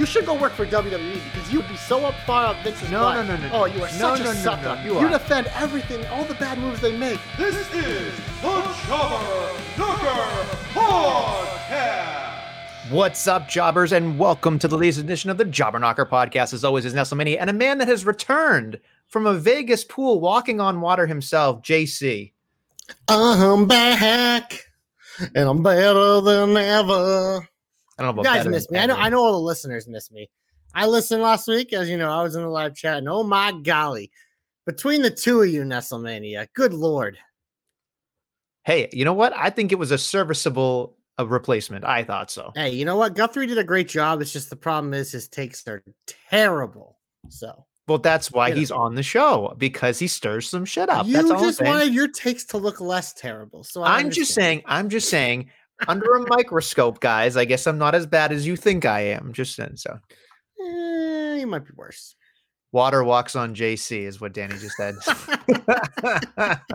You should go work for WWE because you'd be so up far up Vince's No, butt. no, no, no, oh, no. Oh, you are No, such no, a no, sucker. no, you are. defend everything, all the bad moves they make. This is the Jobber Knocker Podcast. What's up, jobbers, and welcome to the latest edition of the Jobber Knocker podcast. As always, is Nestlemania, and a man that has returned from a Vegas pool walking on water himself, JC. I'm back, and I'm better than ever. I don't know You guys miss me. I know. I know all the listeners miss me. I listened last week, as you know. I was in the live chat, and oh my golly, between the two of you, Nestlemania, good lord. Hey, you know what? I think it was a serviceable uh, replacement. I thought so. Hey, you know what? Guthrie did a great job. It's just the problem is his takes are terrible. So Well, that's why You know. he's on the show because he stirs some shit up. you that's just wanted your takes to look less terrible. So I I'm just saying. I'm just saying. Under a microscope, guys. I guess I'm not as bad as you think I am. Just saying. So, Eh, you might be worse. water walks on JC is what Danny just said.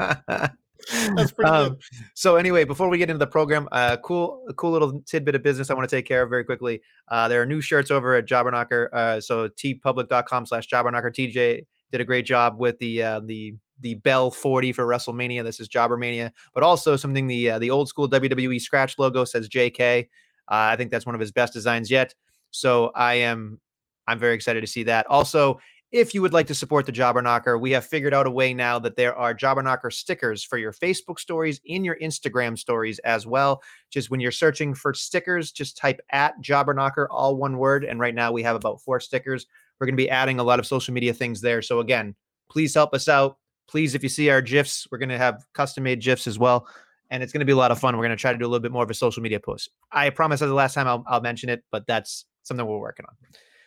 That's pretty Um, good. So anyway, before we get into the program, uh, cool, a cool little tidbit of business I want to take care of very quickly. Uh, there are new shirts over at Jobberknocker. Uh, so teepublic.com slash Jobberknocker. TJ did a great job with the uh, the the Bell 40 for WrestleMania. This is Jobbermania, but also something the uh, the old school WWE scratch logo says JK. Uh, I think that's one of his best designs yet. So I am I'm very excited to see that. Also, if you would like to support the Jobber Knocker, we have figured out a way now that there are Jobber Knocker stickers for your Facebook stories, in your Instagram stories as well. Just when you're searching for stickers, just type at Jobber Knocker, all one word. And right now we have about four stickers. We're going to be adding a lot of social media things there. So again, please help us out. Please, if you see our GIFs, we're going to have custom made GIFs as well. And it's going to be a lot of fun. We're going to try to do a little bit more of a social media post. I promise as the last time I'll, I'll mention it, but that's something we're working on.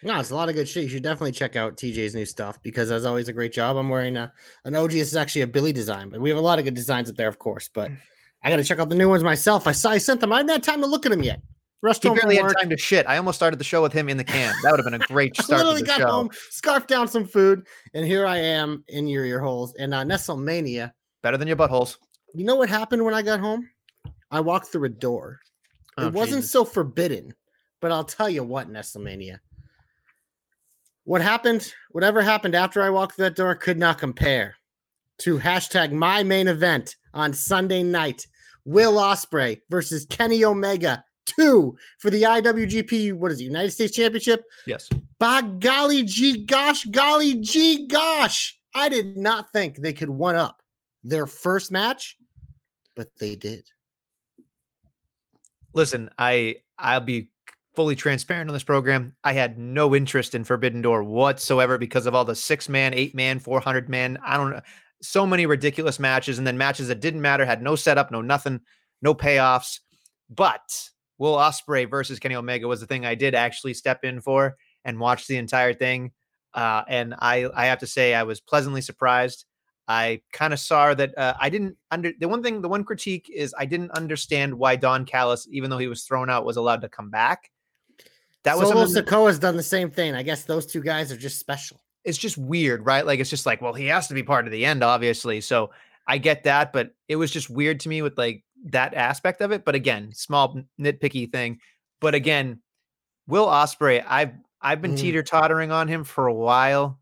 No, it's a lot of good shit. You should definitely check out TJ's new stuff because as always a great job. I'm wearing a, an OG. This is actually a Billy design, but we have a lot of good designs up there, of course. But I got to check out the new ones myself. I saw I sent them. I hadn't had time to look at them yet. Rushed He home barely had work. time to shit. I almost started the show with him in the can. That would have been a great I start to literally got show. home, scarfed down some food, and here I am in your ear holes. And uh, Nestlemania, Better than your buttholes. you know what happened when I got home? I walked through a door. Oh, it wasn't Jesus. so forbidden, but I'll tell you what, Nestlemania. What happened, whatever happened after I walked through that door, could not compare to hashtag my main event on Sunday night. Will Ospreay versus Kenny Omega 2 for the IWGP, what is it, United States Championship? Yes. By golly gee gosh, golly gee gosh. I did not think they could one up their first match, but they did. Listen, I I'll be fully transparent on this program. I had no interest in Forbidden Door whatsoever because of all the six man, eight man, four hundred man. I don't know. So many ridiculous matches, and then matches that didn't matter, had no setup, no nothing, no payoffs. But Will Ospreay versus Kenny Omega was the thing I did actually step in for and watch the entire thing. Uh, and I I have to say I was pleasantly surprised. I kind of saw that uh, I didn't under the one thing the one critique is I didn't understand why Don Callis, even though he was thrown out, was allowed to come back. That was Solo something Sikoa's done the same thing. I guess those two guys are just special. it's just weird, right? Like it's just like, well, he has to be part of the end, obviously. So I get that, but it was just weird to me with like that aspect of it. But again, small nitpicky thing. But again, Will Ospreay, I've I've been Mm. teeter tottering on him for a while,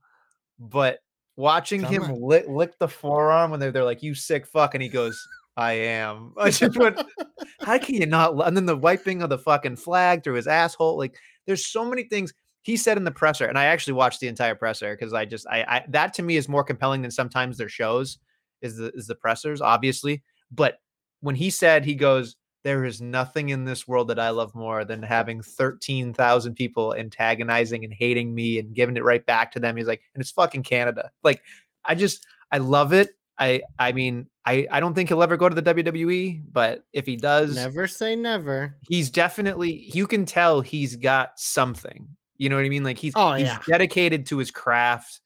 but watching Come him lick, lick the forearm when they're, they're like, "You sick fuck," and he goes, "I am." I just went, "How can you not?" And then the wiping of the fucking flag through his asshole. Like, there's so many things he said in the presser, and I actually watched the entire presser because I just I, I that to me is more compelling than sometimes their shows is the is the pressers, obviously. But when he said he goes, there is nothing in this world that I love more than having 13,000 people antagonizing and hating me and giving it right back to them. He's like, and it's fucking Canada. Like, I just I love it. I I mean I I don't think he'll ever go to the WWE, but if he does, Never say never. he's definitely you can tell he's got something. You know what I mean? Like he's Oh, he's yeah. dedicated to his craft.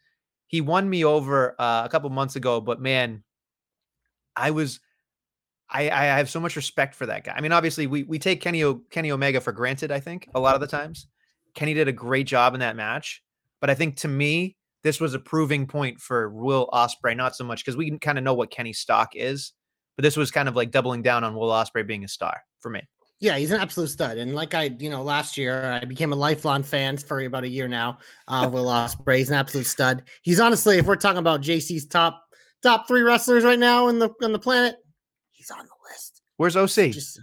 He won me over uh, a couple months ago, but man, I was I I have so much respect for that guy. I mean, obviously we we take Kenny o, Kenny Omega for granted, I think, a lot of the times. Kenny did a great job in that match, but I think to me this was a proving point for Will Ospreay, not so much because we kind of know what Kenny's stock is, but this was kind of like doubling down on Will Ospreay being a star for me. Yeah, he's an absolute stud. And like I, you know, last year I became a lifelong fan for about a year now. Uh, Will Ospreay, he's an absolute stud. He's honestly, if we're talking about JC's top top three wrestlers right now in the on the planet, he's on the list. Where's OC? Just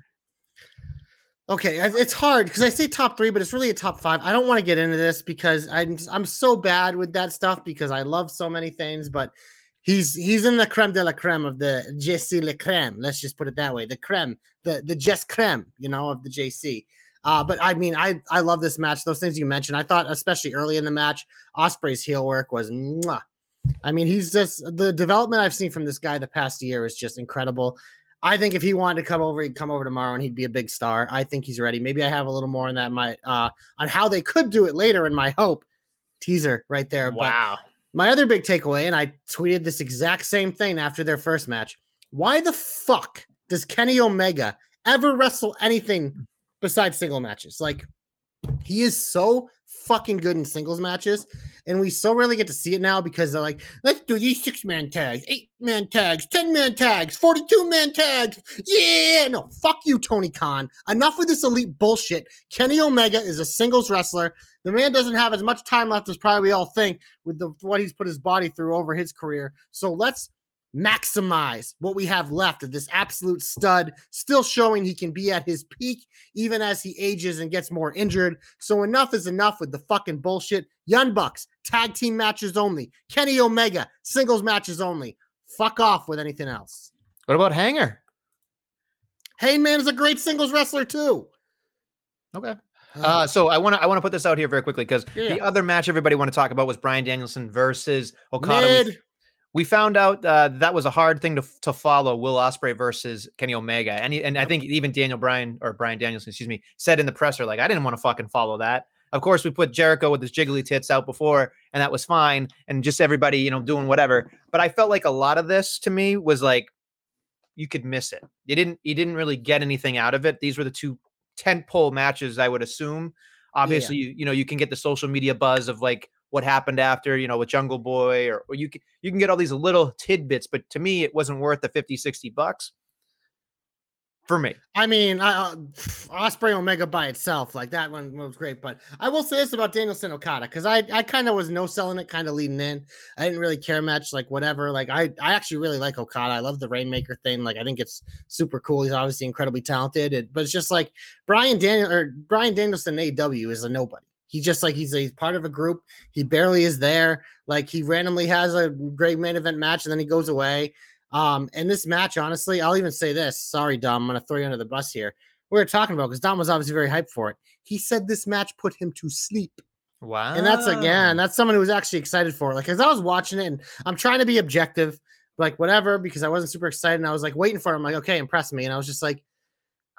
okay, it's hard because I say top three, but it's really a top five. I don't want to get into this because I'm I'm so bad with that stuff because I love so many things, but he's he's in the creme de la creme of the JC Le Creme. Let's just put it that way. The creme, the the just creme, you know, of the JC. Uh, but I mean, I I love this match. Those things you mentioned, I thought, especially early in the match, Ospreay's heel work was. Mwah. I mean, he's just the development I've seen from this guy the past year is just incredible. I think if he wanted to come over, he'd come over tomorrow and he'd be a big star. I think he's ready. Maybe I have a little more on that my uh on how they could do it later in my hope teaser right there. But my other big takeaway, and I tweeted this exact same thing after their first match. Why the fuck does Kenny Omega ever wrestle anything besides single matches? Like, he is so fucking good in singles matches, and we so rarely get to see it now because they're like, let's do these six man tags, eight man tags, 10 man tags, 42 man tags. Yeah, no, fuck you, Tony Khan. Enough with this elite bullshit. Kenny Omega is a singles wrestler. The man doesn't have as much time left as probably we all think with the what he's put his body through over his career. So let's maximize what we have left of this absolute stud, still showing he can be at his peak even as he ages and gets more injured. So enough is enough with the fucking bullshit. Young Bucks, tag team matches only. Kenny Omega, singles matches only. Fuck off with anything else. What about Hanger? Hangman is a great singles wrestler too. Okay. Uh, so I want to I want to put this out here very quickly because Yeah. the other match everybody want to talk about was Brian Danielson versus Okada. Mid, We found out uh, that was a hard thing to, to follow. Will Ospreay versus Kenny Omega, and he, and I think even Daniel Bryan or Brian Danielson, excuse me, said in the presser like I didn't want to fucking follow that. Of course, we put Jericho with his jiggly tits out before, and that was fine, and just everybody you know doing whatever. But I felt like a lot of this to me was like you could miss it. You didn't you didn't really get anything out of it. These were the two tent pole matches, I would assume. Obviously, you, you know you can get the social media buzz of like what happened after, you know, with Jungle Boy, or, or you can you can get all these little tidbits, but to me, it wasn't worth the 50, 60 bucks for me. I mean, uh, Ospreay Omega by itself, like that one was great. But I will say this about Danielson Okada because I, I kind of was no selling it, kind of leading in. I didn't really care much, like whatever. Like I, I actually really like Okada. I love the Rainmaker thing. Like I think it's super cool. He's obviously incredibly talented. It, but it's just like Brian Daniel or Brian Danielson AW is a nobody. He just like he's a he's part of a group. He barely is there. Like he randomly has a great main event match and then he goes away. Um, and this match, honestly, I'll even say this. Sorry, Dom, I'm gonna throw you under the bus here. We were talking about because Dom was obviously very hyped for it. He said this match put him to sleep. Wow. And that's again, that's someone who was actually excited for it. Like, as I was watching it, and I'm trying to be objective, like whatever, because I wasn't super excited. And I was like waiting for him, like, okay, impress me. And I was just like,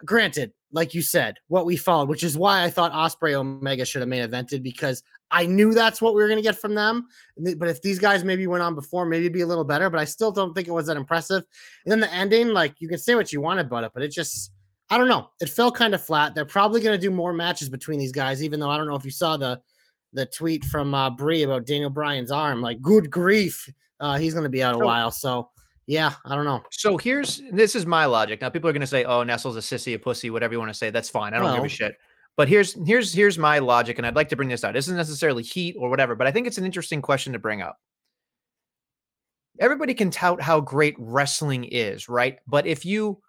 granted, like you said, what we followed, which is why I thought Ospreay Omega should have main evented because I knew that's what we were gonna get from them. But if these guys maybe went on before, maybe it'd be a little better. But I still don't think it was that impressive. And then the ending, like you can say what you want about it, but it just I don't know. It fell kind of flat. They're probably gonna do more matches between these guys, even though I don't know if you saw the the tweet from uh Brie about Daniel Bryan's arm. Like, good grief. Uh he's gonna be out a while. So yeah, I don't know. So here's this is my logic. Now people are going to say, "Oh, Nestle's a sissy, a pussy, whatever you want to say." That's fine. I don't give a shit. But here's here's here's my logic, and I'd like to bring this out. This isn't necessarily heat or whatever, but I think it's an interesting question to bring up. Everybody can tout how great wrestling is, right? But if you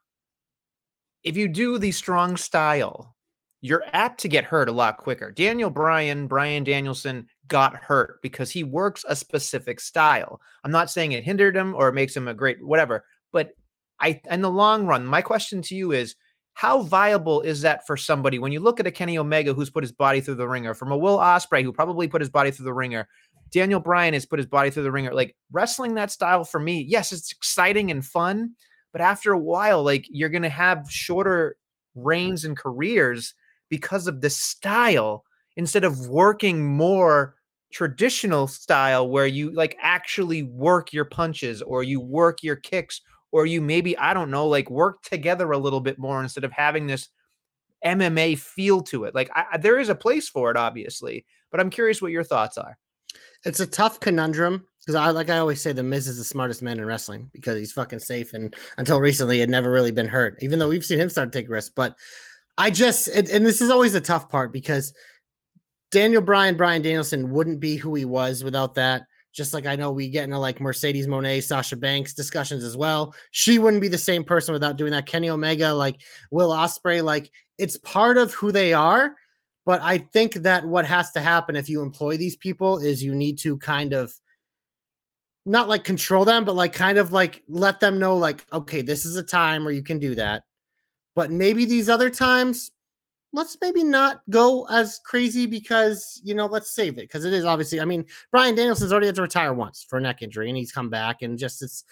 if you do the strong style, you're apt to get hurt a lot quicker. Daniel Bryan, Brian Danielson got hurt because he works a specific style. I'm not saying it hindered him or makes him a great whatever, but I in the long run, my question to you is how viable is that for somebody when you look at a Kenny Omega who's put his body through the ringer, from a Will Ospreay who probably put his body through the ringer, Daniel Bryan has put his body through the ringer. Like wrestling that style for me, yes, it's exciting and fun, but after a while, like you're gonna have shorter reigns and careers because of the style instead of working more traditional style where you like actually work your punches or you work your kicks or you maybe I don't know like work together a little bit more instead of having this MMA feel to it. Like I, there is a place for it, obviously, but I'm curious what your thoughts are. It's a tough conundrum because I like I always say the Miz is the smartest man in wrestling because he's fucking safe and until recently had never really been hurt, even though we've seen him start to take risks. But I just and, and this is always a tough part because Daniel Bryan, Bryan Danielson wouldn't be who he was without that. Just like I know we get into like Mercedes Moné, Sasha Banks discussions as well. She wouldn't be the same person without doing that. Kenny Omega, like Will Ospreay, like it's part of who they are. But I think that what has to happen if you employ these people is you need to kind of not like control them, but like kind of like let them know, like, okay, this is a time where you can do that. But maybe these other times, let's maybe not go as crazy because you know let's save it because it is obviously i mean brian danielson's already had to retire once for a neck injury and he's come back and just it's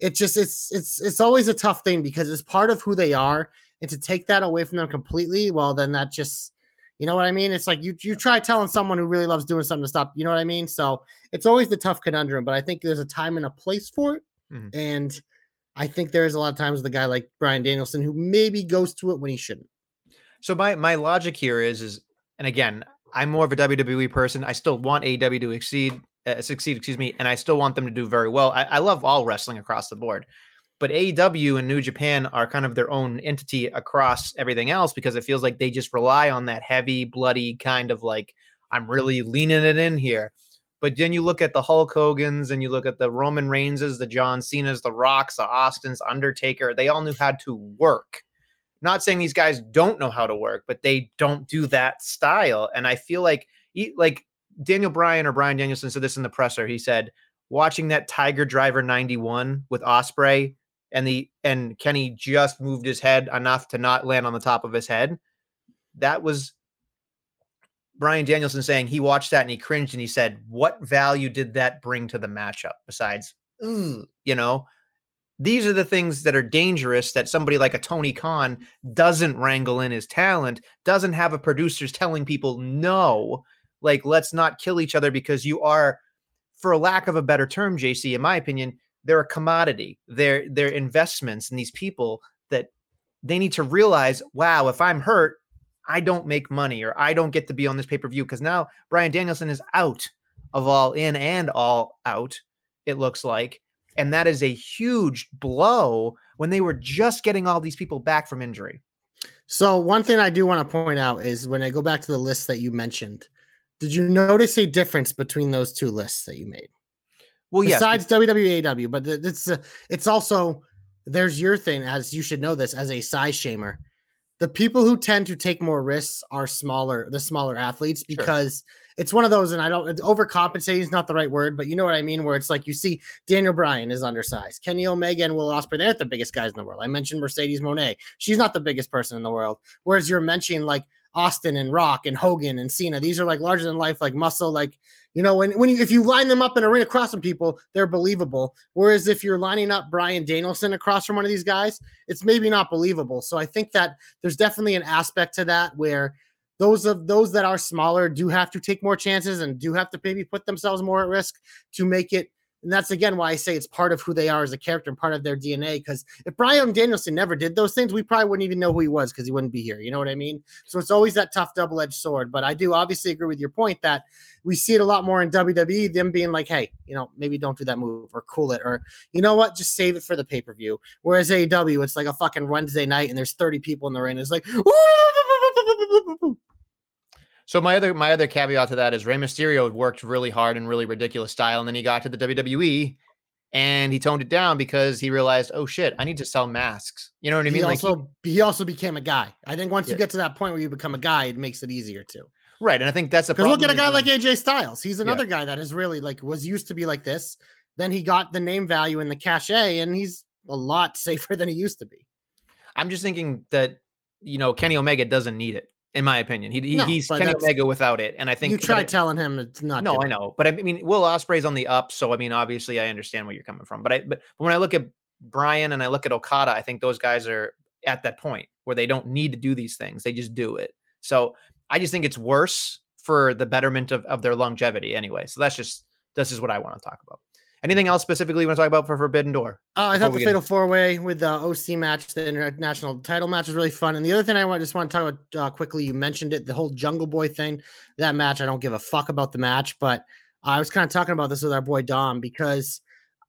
it just it's it's it's always a tough thing because it's part of who they are and to take that away from them completely well then that just you know what i mean? It's like you you try telling someone who really loves doing something to stop you know what i mean? So it's always the tough conundrum but i think there's a time and a place for it mm-hmm. and i think there's a lot of times with a guy like brian danielson who maybe goes to it when he shouldn't so my my logic here is is and again, I'm more of a WWE person. I still want AEW to exceed uh, succeed, excuse me, and I still want them to do very well. I, I love all wrestling across the board. But AEW and New Japan are kind of their own entity across everything else because it feels like they just rely on that heavy, bloody kind of like, I'm really leaning it in here. But then you look at the Hulk Hogan's and you look at the Roman Reignses, the John Cena's, the Rocks, the Austins, Undertaker. They all knew how to work. Not saying these guys don't know how to work, but they don't do that style. And I feel like like Daniel Bryan or Brian Danielson said this in the presser. He said watching that Tiger Driver 91 with Ospreay and the and Kenny just moved his head enough to not land on the top of his head. That was Brian Danielson saying he watched that and he cringed and he said, "What value did that bring to the matchup besides, you know?" These are the things that are dangerous that somebody like a Tony Khan doesn't wrangle in his talent, doesn't have a producers telling people no, like let's not kill each other because you are, for lack of a better term, JC, in my opinion, they're a commodity. They're they're investments in these people that they need to realize, wow, if I'm hurt, I don't make money or I don't get to be on this pay-per-view because now Brian Danielson is out of all in and all out, it looks like and that is a huge blow when they were just getting all these people back from injury. So, one thing I do want to point out is when I go back to the list that you mentioned, did you notice a difference between those two lists that you made? Well, yeah. besides yes. WWAW, but it's uh, it's also there's your thing as you should know this as a size shamer the people who tend to take more risks are smaller, the smaller athletes, because sure. it's one of those, and I don't overcompensating is not the right word, but you know what I mean, where it's like you see Daniel Bryan is undersized, Kenny Omega and Will Ospreay, they're the biggest guys in the world. I mentioned Mercedes Moné, she's not the biggest person in the world. Whereas you're mentioning like Austin and Rock and Hogan and Cena, these are like larger than life, like muscle, like you know, when when you, if you line them up in arena across from people, they're believable. Whereas if you're lining up Brian Danielson across from one of these guys, it's maybe not believable. So I think that there's definitely an aspect to that where those of those that are smaller do have to take more chances and do have to maybe put themselves more at risk to make it and that's again why I say it's part of who they are as a character and part of their DNA. Because if Brian Danielson never did those things, we probably wouldn't even know who he was because he wouldn't be here. You know what I mean? So it's always that tough double edged sword. But I do obviously agree with your point that we see it a lot more in WWE, them being like, hey, you know, maybe don't do that move or cool it, or you know what, just save it for the pay per view. Whereas AEW, it's like a fucking Wednesday night and there's 30 people in the ring. It's like, so my other my other caveat to that is Rey Mysterio worked really hard and really ridiculous style, and then he got to the WWE and he toned it down because he realized, oh shit, I need to sell masks. You know what I mean? He also like he, he, also became a guy. I think once yeah. you get to that point where you become a guy, it makes it easier too. Right, and I think that's a because look at a guy like AJ Styles. He's another yeah. guy that is really like was used to be like this. Then he got the name value and the cachet, and he's a lot safer than he used to be. I'm just thinking that you know, Kenny Omega doesn't need it, in my opinion. He, he No, he's Kenny Omega without it, and I think you try telling him it's not. no, good. I know, but I mean, Will Ospreay's on the up, so I mean, obviously, I understand where you're coming from. But I, but when I look at Brian and I look at Okada, I think those guys are at that point where they don't need to do these things; they just do it. So I just think it's worse for the betterment of, of their longevity, anyway. So that's just this is what I want to talk about. Anything else specifically you want to talk about for Forbidden Door? Uh, I thought the fatal four way with the OC match, the international title match, was really fun. And the other thing I want just want to talk about uh, quickly, you mentioned it, the whole Jungle Boy thing. That match, I don't give a fuck about the match, but I was kind of talking about this with our boy Dom because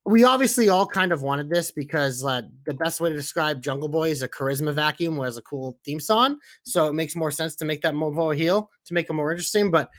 we obviously all kind of wanted this because uh, the best way to describe Jungle Boy is a charisma vacuum, who has a cool theme song. So it makes more sense to make that Movo heel to make it more interesting. But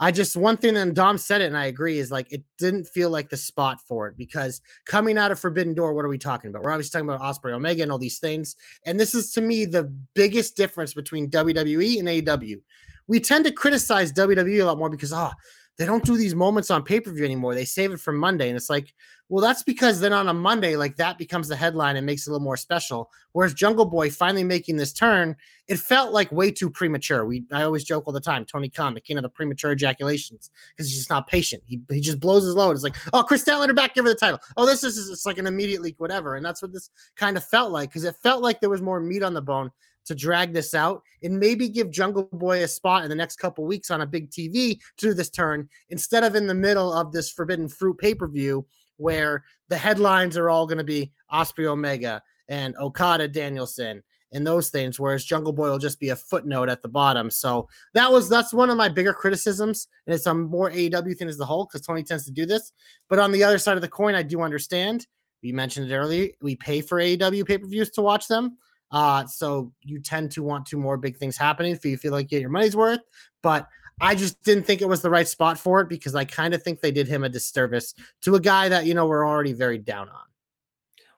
I just one thing, and Dom said it, and I agree, is like it didn't feel like the spot for it because coming out of Forbidden Door, what are we talking about? We're obviously talking about Ospreay Omega and all these things. And this is to me the biggest difference between WWE and AEW. We tend to criticize WWE a lot more because oh, they don't do these moments on pay-per-view anymore. They save it for Monday. And it's like, well, that's because then on a Monday, like that becomes the headline and makes it a little more special. Whereas Jungle Boy finally making this turn, it felt like way too premature. We I always joke all the time, Tony Khan, the king of the premature ejaculations, because he's just not patient. He, he just blows his load. It's like, oh, Kris Statlander back, give her the title. Oh, this is it's like an immediate leak, whatever. And that's what this kind of felt like, because it felt like there was more meat on the bone to drag this out and maybe give Jungle Boy a spot in the next couple weeks on a big TV to do this turn instead of in the middle of this Forbidden Fruit pay per view where the headlines are all going to be Ospreay Omega and Okada Danielson and those things, whereas Jungle Boy will just be a footnote at the bottom. So that was that's one of my bigger criticisms, and it's a more AEW thing as the whole because Tony tends to do this. But on the other side of the coin, I do understand. We mentioned it earlier. We pay for AEW pay per views to watch them. Uh, so you tend to want to more big things happening if you feel like you get your money's worth. But I just didn't think it was the right spot for it because I kind of think they did him a disservice to a guy that you know we're already very down on.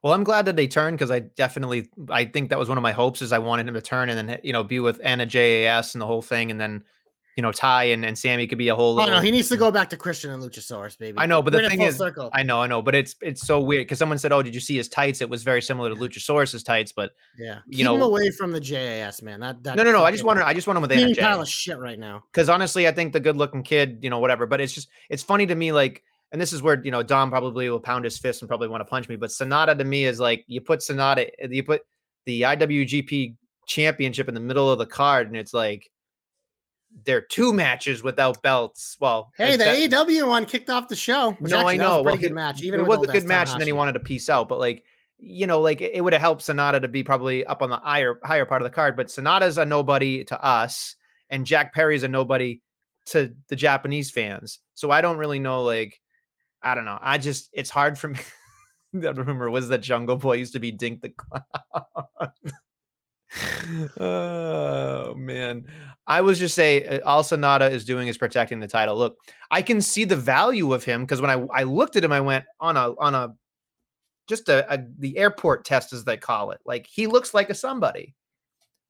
Well, I'm glad that they turned because I definitely I think that was one of my hopes is I wanted him to turn and then you know be with Anna JAS and the whole thing and then you know Ty and, and Sammy could be a whole Oh no, he needs to go mm. back to Christian and Luchasaurus, baby. I know, but the Bring it thing is, circle. I know, I know, but it's it's so weird because someone said, "Oh, did you see his tights?" It was very similar to Luchasaurus's tights, but yeah, you keep him know- away from the JAS man. That, that no, no, no. I just want I just want him with Jay. pile of shit right now. because honestly, I think the good-looking kid, you know, whatever. But it's just it's funny to me, like, and this is where you know Dom probably will pound his fist and probably want to punch me. But Sanada to me is like you put Sanada, you put the IWGP Championship in the middle of the card, and it's like there are two matches without belts. Well, Hey, the that- AEW one kicked off the show. which No, I actually, that was know. a Well, good match. Even it was a good match, and then he wanted to piece out. But like, you know, like it, would have helped Sanada to be probably up on the higher higher part of the card. But Sanada's a nobody to us, and Jack Perry's a nobody to the Japanese fans. So I don't really know. Like, I don't know. I just it's hard for me. I remember was that Jungle Boy used to be Dink the Clown. oh man. I was just say uh, all Sanada is doing is protecting the title. Look i can see the value of him because when i i looked at him i went on a on a just a, a the airport test as they call it. Like he looks like a somebody.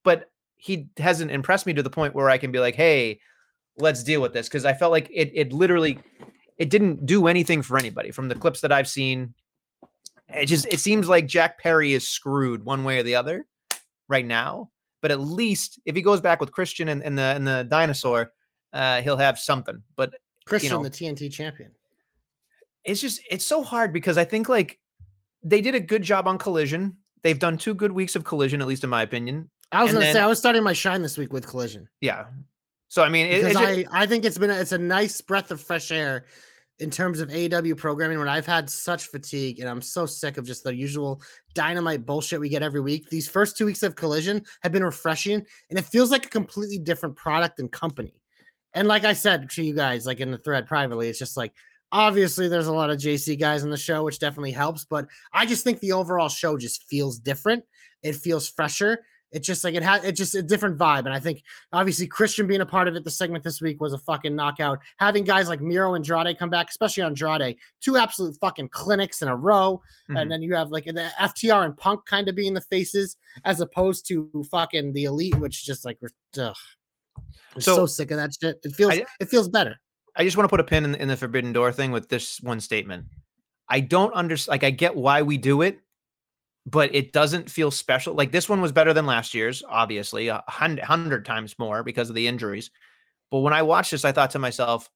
But he hasn't impressed me to the point where i can be like hey let's deal with this. Because i felt like it it literally it didn't do anything for anybody from the clips that i've seen. It just it seems like jack perry is screwed one way or the other right now. But at least if he goes back with Christian and, and the and the dinosaur, uh, he'll have something. But Christian, know, the TNT champion. it's just it's so hard because I think like they did a good job on Collision. They've done two good weeks of Collision, at least in my opinion. I was And gonna say I was starting my shine this week with Collision Yeah. So I mean, it, because it's just- I I think it's been a, it's a nice breath of fresh air in terms of AEW programming when I've had such fatigue and I'm so sick of just the usual dynamite bullshit we get every week. These first two weeks of Collision have been refreshing and it feels like a completely different product and company. And like I said to you guys, like in the thread privately, it's just like obviously there's a lot of JC guys on the show, which definitely helps, but I just think the overall show just feels different. It feels fresher. It's just like it had it's just a different vibe. And I think obviously Christian being a part of it, the segment this week was a fucking knockout. Having guys like Miro and Andrade come back, especially Andrade, two absolute fucking clinics in a row. Mhm. And then you have like the FTR and Punk kind of being the faces as opposed to fucking the elite, which just like we're ugh. I'm so, So- sick of that shit. It feels I- it feels better. I just want to put a pin in, in the Forbidden Door thing with this one statement. I don't understand. Like, I get why we do it, but it doesn't feel special. Like this one was better than last year's, obviously, a hundred, hundred times more because of the injuries. But when I watched this, I thought to myself,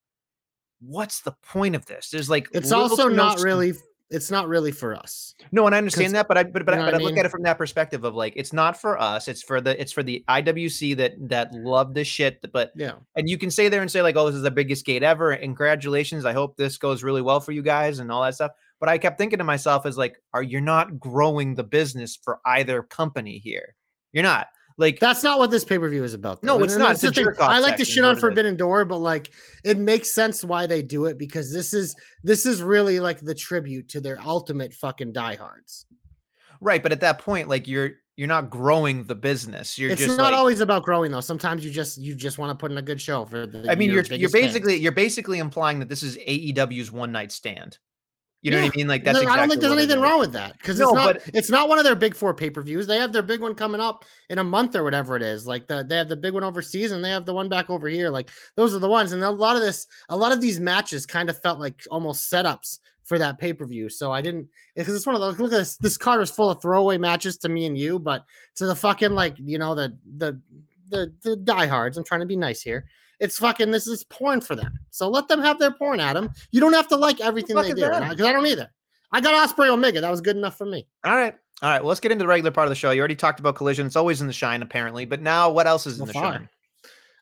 what's the point of this? There's like It's also not really. Mm it's not really for us. No, and I understand that, but I but, but, you know I, what but I I look at it from that perspective of like it's not for us. It's for the it's for the IWC that that love this shit. But Yeah. and you can say there and say like, oh, this is the biggest gate ever, and congratulations. I hope this goes really well for you guys and all that stuff. But I kept thinking to myself, as like, are you're not growing the business for either company here? You're not like That's not what this pay per view is about. though. No, it's and not. It's thing. I like to shit on is. Forbidden Door, but like it makes sense why they do it because this is this is really like the tribute to their ultimate fucking diehards. right. But at that point, like you're you're not growing the business. You're it's just not like, always about growing though. Sometimes you just you just want to put in a good show for the. I mean, your you're you're biggest fans. basically you're basically implying that this is AEW's one night stand. You know Yeah. what I mean? Like that's No, exactly I don't think there's anything wrong with that because No, it's not. but- It's not one of their big four pay per views. They have their big one coming up in a month or whatever it is. Like the they have the big one overseas and they have the one back over here. Like those are the ones. And a lot of this, a lot of these matches kind of felt like almost setups for that pay per view. So I didn't because it's one of those. Look at this. This card is full of throwaway matches to me and you, but to the fucking like you know the the the the diehards. I'm trying to be nice here. It's fucking this is porn for them. So let them have their porn, Adam. You don't have to like everything fuck they do because I don't either. I got Ospreay Omega. That was good enough for me. All right. All right. Well, let's get into the regular part of the show. You already talked about collision. It's always in the shine, apparently. But now what else is in Well, the fine. shine?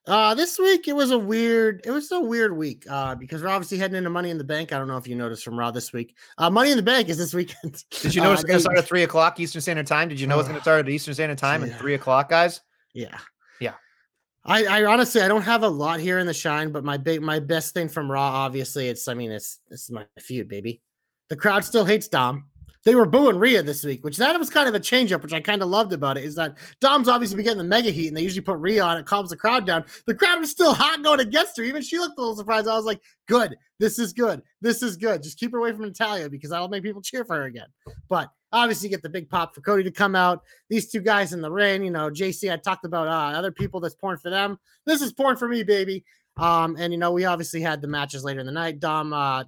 Uh, this week it was a weird, it was a weird week. Uh, because we're obviously heading into Money in the Bank. I don't know if you noticed from Raw this week. Uh, Money in the Bank is this weekend. Did you know Uh, it's going to start at three o'clock Eastern Standard Time? Did you know it's going to start at Eastern Standard Time Yeah. at three o'clock, guys? Yeah. I, I honestly I don't have a lot here in the shine, but my big my best thing from Raw, obviously, it's I mean, it's this is my feud, baby. The crowd still hates Dom. They were booing Rhea this week, which that was kind of a change up, which I kind of loved about it. Is that Dom's obviously been getting the mega heat, and they usually put Rhea on it, calms the crowd down. The crowd was still hot going against her. Even she looked a little surprised. I was like, good, this is good, this is good. Just keep her away from Natalia because that'll make people cheer for her again. But obviously, get the big pop for Cody to come out. These two guys in the ring, you know, JC, I talked about uh, other people that's porn for them. This is porn for me, baby. Um, and you know, we obviously had the matches later in the night. Dom uh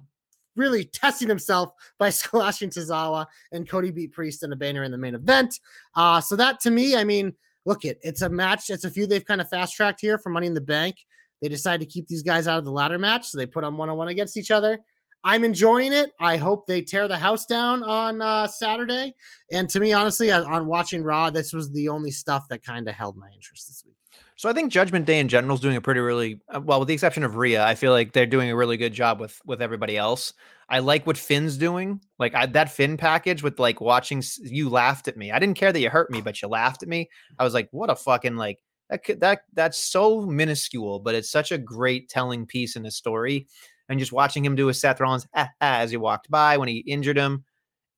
really testing himself by squashing Tozawa and Cody beat Priest and a banner in the main event. Uh, so that to me, I mean, look it, it's a match, it's a few they've kind of fast tracked here for Money in the Bank. They decided to keep these guys out of the ladder match, so they put them one on one against each other. I'm enjoying it. I hope they tear the house down on uh, Saturday. And to me, honestly, on- watching Raw, this was the only stuff that kind of held my interest this week. So I think Judgment Day in general is doing a pretty really uh, well, with the exception of Rhea. I feel like they're doing a really good job with with everybody else. I like what Finn's doing. Like I, that Finn package with like watching. You laughed at me. I didn't care that you hurt me, but you laughed at me. I was like, what a fucking like that. That that's so minuscule, but it's such a great telling piece in the story. And just watching him do a Seth Rollins ah, ah, as he walked by when he injured him,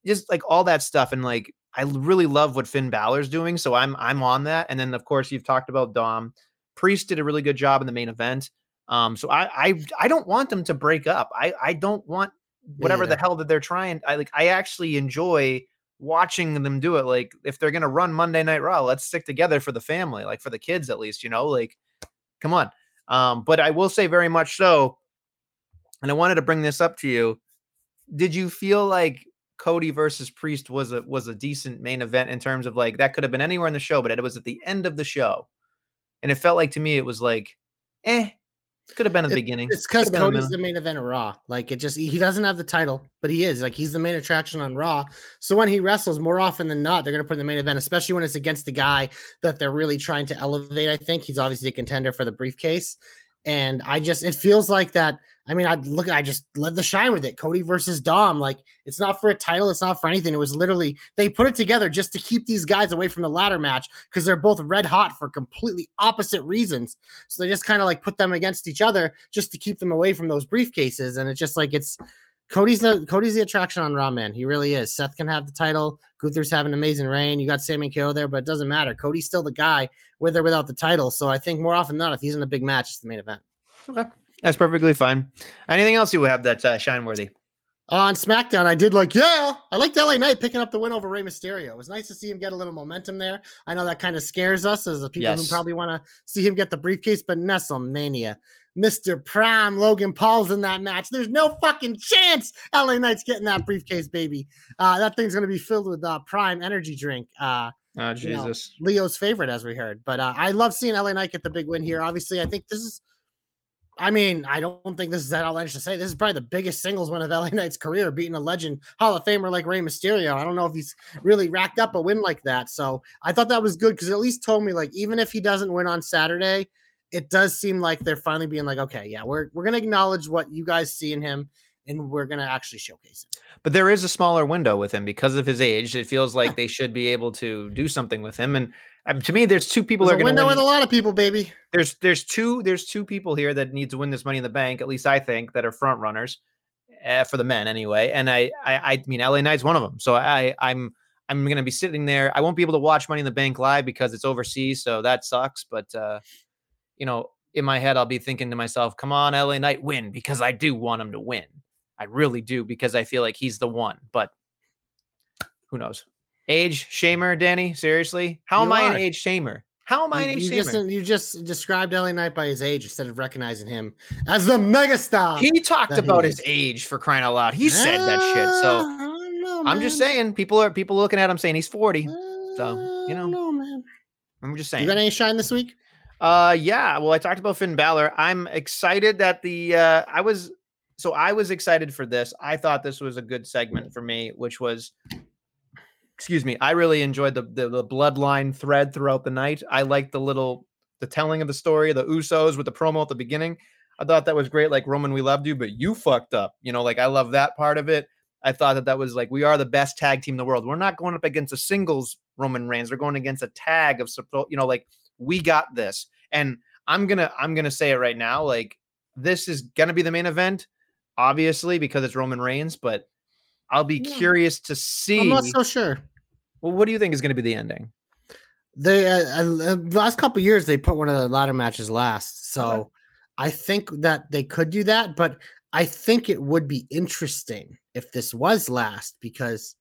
just like all that stuff. And like I really love what Finn Balor's doing, so I'm I'm on that. And then of course you've talked about Dom. Priest did a really good job in the main event. Um, so I I I don't want them to break up. I I don't want whatever the hell that they're trying. I like I actually enjoy watching them do it. Like if they're gonna run Monday Night Raw, let's stick together for the family, like for the kids at least. You know, like come on. Um, but I will say very much so, and I wanted to bring this up to you. Did you feel like Cody versus Priest was a was a decent main event in terms of like that could have been anywhere in the show, but it was at the end of the show, and it felt like to me it was like, eh, it could have been at the It- beginning. It's because Cody's the main event of Raw. Like it just he doesn't have the title, but he is like he's the main attraction on Raw. So when he wrestles, more often than not, they're gonna put in the main event, especially when it's against the guy that they're really trying to elevate. I think he's obviously a contender for the briefcase. And I just it feels like that. I mean, I look, I just led the shine with it. Cody versus Dom. Like it's not for a title, it's not for anything. It was literally they put it together just to keep these guys away from the ladder match because they're both red hot for completely opposite reasons. So they just kind of like put them against each other just to keep them away from those briefcases. And it's just like it's Cody's the Cody's the attraction on Raw, man. He really is. Seth can have the title. Gunther's having an amazing reign. You got Sami KO there, but it doesn't matter. Cody's still the guy with or without the title. So I think more often than not, if he's in a big match, it's the main event. Okay, that's perfectly fine. Anything else you would have that's uh, shine worthy? On SmackDown, I did like, yeah, I liked LA Knight picking up the win over Rey Mysterio. It was nice to see him get a little momentum there. I know that kind of scares us as the people Yes. who probably want to see him get the briefcase, but Nestle Mania. Mr. Prime Logan Paul's in that match. There's no fucking chance LA Knight's getting that briefcase, baby. Uh, that thing's gonna be filled with uh, Prime energy drink. Uh, Oh you know, Jesus. Leo's favorite, as we heard. But uh, I love seeing LA Knight get the big win here. Obviously, I think this is. I mean, I don't think this is that outlandish to say. This is probably the biggest singles win of LA Knight's career, beating a legend Hall of Famer like Rey Mysterio. I don't know if he's really racked up a win like that. So I thought that was good because at least told me like even if he doesn't win on Saturday, it does seem like they're finally being like, okay, yeah, we're we're gonna acknowledge what you guys see in him, and we're gonna actually showcase him. But there is a smaller window with him because of his age. It feels like they should be able to do something with him. And um, to me, there's two people There's that are going to window win. with a lot of people, baby. there's there's two there's two people here that need to win this money in the bank at least i think that are front runners uh, for the men anyway and I, I i mean la knight's one of them so i i'm i'm gonna be sitting there i won't be able to watch money in the bank live because it's overseas so that sucks but uh you know in my head i'll be thinking to myself come on la knight win because i do want him to win i really do because i feel like he's the one but who knows age shamer danny seriously how am You i an age shamer how am i an age you shamer just you just described LA Knight by his age instead of recognizing him as the megastar. He talked that he about his age for crying out loud. He said that shit. So Ah, know, I'm just saying, people are people looking at him saying he's 40. so you know, know, man. I'm just saying. You got any shine this week? Uh yeah. Well, I talked about Finn Balor. I'm excited that the uh I was so I was excited for this. I thought this was a good segment for me, which was excuse me. I really enjoyed the the, the bloodline thread throughout the night. I liked the little the telling of the story, the Usos with the promo at the beginning. I thought that was great. Like Roman, we loved you, but you fucked up. You know, like I love that part of it. I thought that that was like we are the best tag team in the world. We're not going up against a singles Roman Reigns. We're going against a tag of suppo- you know, like we got this. And I'm gonna I'm gonna say it right now. Like this is gonna be the main event, obviously because it's Roman Reigns. But I'll be Yeah. curious to see. I'm not so sure. well, what do you think is gonna be the ending? They uh, uh, the last couple years they put one of the ladder matches last, so Okay. I think that they could do that. But I think it would be interesting if this was last because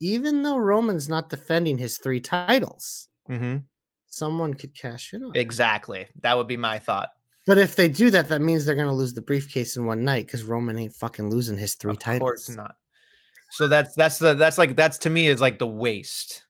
even though Roman's not defending his three titles, Mm-hmm. someone could cash in on. Exactly. That would be my thought. But if they do that, that means they're going to lose the briefcase in one night because Roman ain't fucking losing his three of titles. Of course not. So that's that's the that's like that's to me is like the waste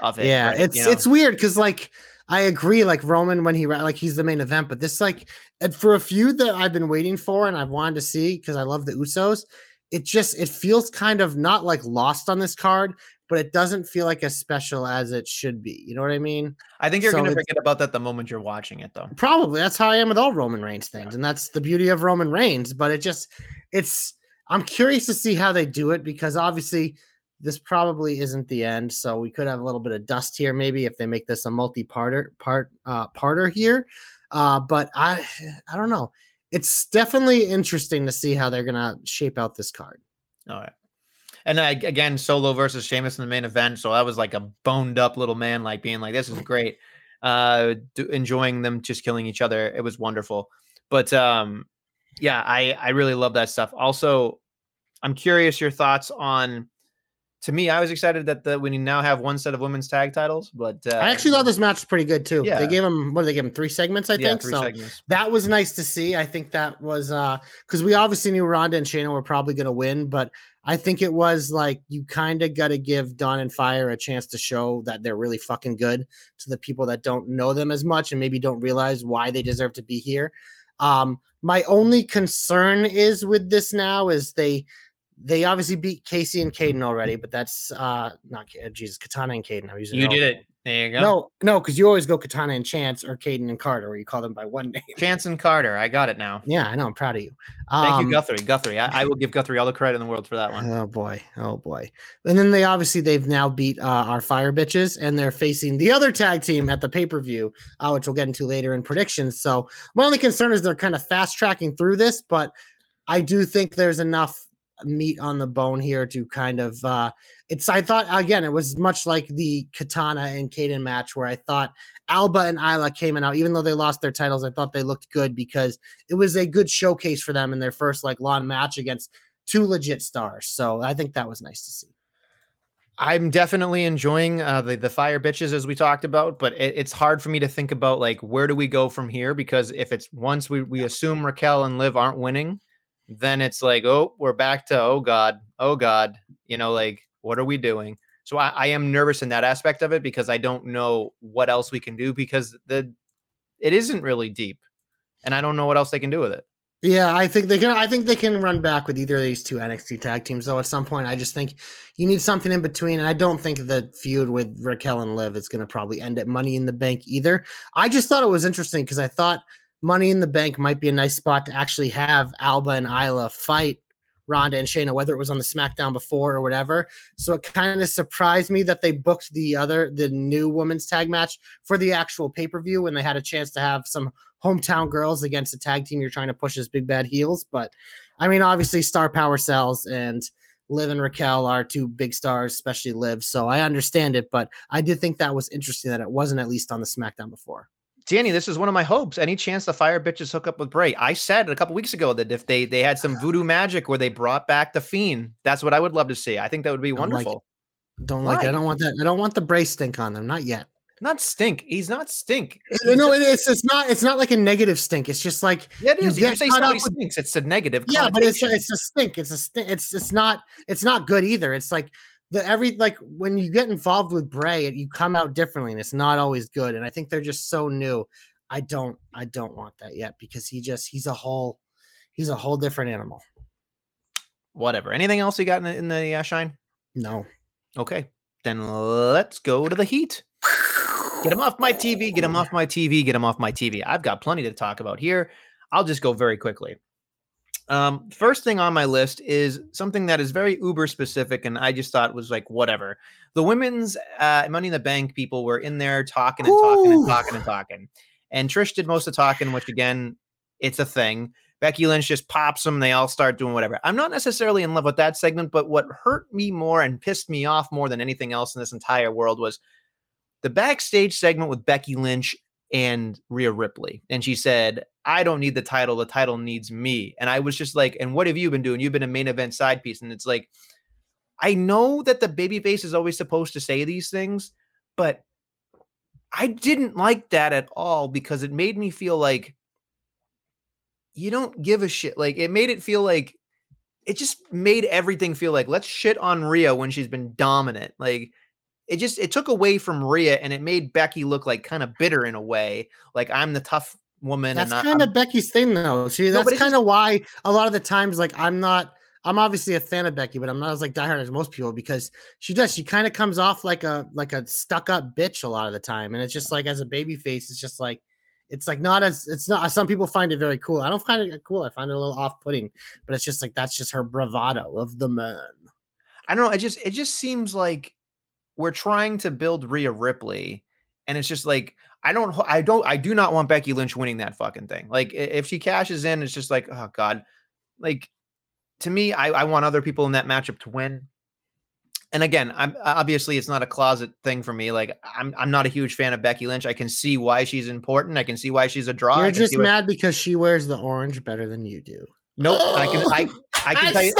of it. yeah, right? it's You know? it's weird because like I agree, like Roman when he like he's the main event, but this like and for a feud that I've been waiting for and I've wanted to see because I love the Usos, it just it feels kind of not like lost on this card, but it doesn't feel like as special as it should be. You know what I mean? I think you're so gonna forget about that the moment you're watching it though. Probably that's how I am with all Roman Reigns things, and that's the beauty of Roman Reigns. But it just it's I'm curious to see how they do it because obviously this probably isn't the end. So we could have a little bit of dust here, maybe if they make this a multi-parter part uh parter here. Uh, but I I don't know. It's definitely interesting to see how they're gonna shape out this card. All right. And I, again, Solo versus Sheamus in the main event. So I was like a boned up little man, like being like, "This is great." Uh, do, enjoying them just killing each other. It was wonderful. But um, yeah, I I really love that stuff. Also, I'm curious your thoughts on. To me, I was excited that the, when you now have one set of women's tag titles, but uh, I actually thought this match was pretty good too. Yeah. They gave him what did they give him three segments? I yeah, think three so. segments. that was nice to see. I think that was uh because we obviously knew Ronda and Shayna were probably gonna win, but I think it was like you kind of got to give Dawn and Fyre a chance to show that they're really fucking good to the people that don't know them as much and maybe don't realize why they deserve to be here. Um, my only concern is with this now is they they obviously beat Casey and Kayden already, but that's uh not Ca- Jesus Katana and Kayden. I'm using You did it. There you go. No, no, because you always go Katana and Chance or Kayden and Carter, where you call them by one name. Chance and Carter. I got it now. Yeah, I know. I'm proud of you. Thank Um, you, Guthrie. Guthrie. I, I will give Guthrie all the credit in the world for that one. Oh boy, oh boy. And then they obviously they've now beat uh, our fire bitches, and they're facing the other tag team at the pay per view, uh, which we'll get into later in predictions. So my only concern is they're kind of fast tracking through this, but I do think there's enough meat on the bone here to kind of uh it's I thought again it was much like the Katana and Kayden match where I thought Alba and Isla came in out even though they lost their titles I thought they looked good because it was a good showcase for them in their first like lawn match against two legit stars. So I think that was nice to see. I'm definitely enjoying uh, the the fire bitches as we talked about, but it, it's hard for me to think about like where do we go from here? Because if it's once we we assume Raquel and Liv aren't winning, then it's like oh we're back to oh god oh god you know like what are we doing? So I, I am nervous in that aspect of it because I don't know what else we can do because the it isn't really deep, and I don't know what else they can do with it. Yeah, I think they can. I think they can run back with either of these two NXT tag teams. Though at some point, I just think you need something in between, and I don't think the feud with Raquel and Liv is going to probably end at Money in the Bank either. I just thought it was interesting because I thought Money in the Bank might be a nice spot to actually have Alba and Isla fight Ronda and Shayna, whether it was on the SmackDown before or whatever. So it kind of surprised me that they booked the other, the new women's tag match for the actual pay per view when they had a chance to have some hometown girls against a tag team you're trying to push as big bad heels. But I mean, obviously, star power sells, and Liv and Raquel are two big stars, especially Liv. So I understand it, but I did think that was interesting that it wasn't at least on the SmackDown before. Danny, this is one of my hopes. Any chance the fire bitches hook up with Bray? I said a couple weeks ago that if they they had some voodoo magic where they brought back the fiend, that's what I would love to see. I think that would be Don't wonderful. Like don't like it. I don't want that. I don't want the Bray stink on them. Not yet. Not stink. He's not stink. You know, it- it's it's not it's not like a negative stink. It's just like Yeah, it you you say somebody with- stinks, it's a negative. yeah, but it's it's a stink. It's a stink. It's it's not it's not good either. It's like the every like when you get involved with Bray, you come out differently, and it's not always good. And I think they're just so new. I don't I don't want that yet because he just he's a whole he's a whole different animal. whatever. Anything else you got in the, in the uh, shine? No. Okay, then let's go to the heat. Get him off my TV. Get him off my TV. Get him off my TV. I've got plenty to talk about here. I'll just go very quickly. Um, first thing on my list is something that is very uber specific, and I just thought was like whatever. The women's uh, Money in the Bank people were in there talking and talking and talking and talking, and Trish did most of the talking, which again, it's a thing. Becky Lynch just pops them. They all start doing whatever. I'm not necessarily in love with that segment, but what hurt me more and pissed me off more than anything else in this entire world was the backstage segment with Becky Lynch and Rhea Ripley. And she said, I don't need the title. The title needs me. And I was just like, and what have you been doing? You've been a main event side piece. And it's like, I know that the babyface is always supposed to say these things, but I didn't like that at all because it made me feel like you don't give a shit. Like it made it feel like it just made everything feel like let's shit on Rhea when she's been dominant. Like it just it took away from Rhea and it made Becky look like kind of bitter in a way. Like I'm the tough woman That's kind of Becky's thing though. See, that's it's kind of why a lot of the times, like I'm not. I'm obviously a fan of Becky, but I'm not as like diehard as most people because she does. She kind of comes off like a like a stuck up bitch a lot of the time, and it's just like as a baby face, it's just like it's like not as it's not. Some people find it very cool. I don't find it cool. I find it a little off putting, but it's just like that's just her bravado of the man. I don't know. It just it just seems like we're trying to build Rhea Ripley, and it's just like I don't I don't I do not want Becky Lynch winning that fucking thing. Like if she cashes in, it's just like oh god, like to me, I I want other people in that matchup to win. And again, I'm obviously it's not a closet thing for me. Like I'm I'm not a huge fan of Becky Lynch. I can see why she's important. I can see why she's a draw. You're just see what- mad because she wears the orange better than you do. Nope. I can I I can tell you.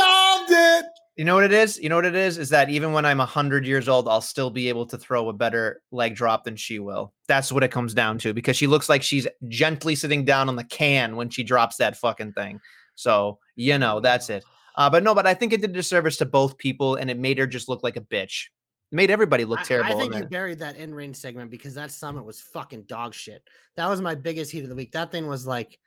You know what it is? You know what it is? Is that even when I'm 100 years old, I'll still be able to throw a better leg drop than she will. That's what it comes down to because she looks like she's gently sitting down on the can when she drops that fucking thing. So, you know, that's it. Uh, but no, but I think it did a disservice to both people and it made her just look like a bitch. It made everybody look I- terrible. I, in think you buried that in range segment because that summit was fucking dog shit. That was my biggest heat of the week. That thing was like,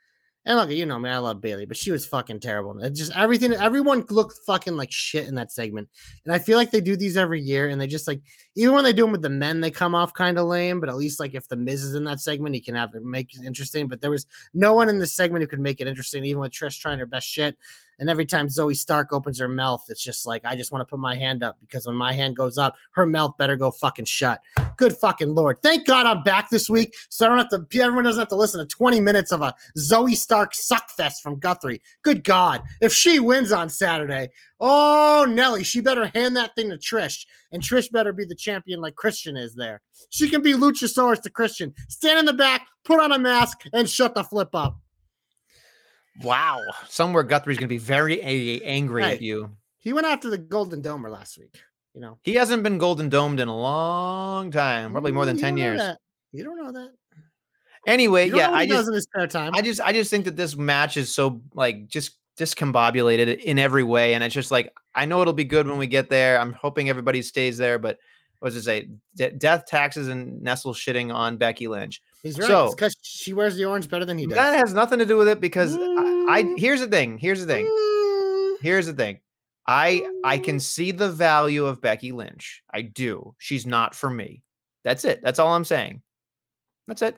and look, you know, man, I love Bayley, but she was fucking terrible. It just everything, everyone looked fucking like shit in that segment. And I feel like they do these every year, and they just like, even when they do them with the men, they come off kind of lame. But at least like if the Miz is in that segment, he can have it make it interesting. But there was no one in the segment who could make it interesting, even with Trish trying her best shit. And every time Zoey Stark opens her mouth, it's just like, I just want to put my hand up because when my hand goes up, her mouth better go fucking shut. Good fucking Lord. Thank God I'm back this week. So I don't have to, everyone doesn't have to listen to 20 minutes of a Zoey Stark suckfest from Guthrie. Good God. If she wins on Saturday, oh, Nelly, she better hand that thing to Trish. And Trish better be the champion like Christian is there. She can be Luchasaurus to Christian. Stand in the back, put on a mask, and shut the flip up. Wow. Somewhere Guthrie's going to be very a- angry at you. He went after the Golden Domer last week. you know, He hasn't been golden domed in a long time, probably more than you ten years. that. You don't know that. Anyway, You yeah, I just in his spare time. I just I just think that this match is so like just discombobulated in every way, and it's just like I know it'll be good when we get there. I'm hoping everybody stays there, but what does it say? De- death, taxes, and Nestle shitting on Becky Lynch. He's right. so- because she wears the orange better than he does. That has nothing to do with it because I, I Mm. here's the thing. Here's the thing. Mm, Here's the thing. I I can see the value of Becky Lynch. I do. She's not for me. That's it. That's all I'm saying. That's it.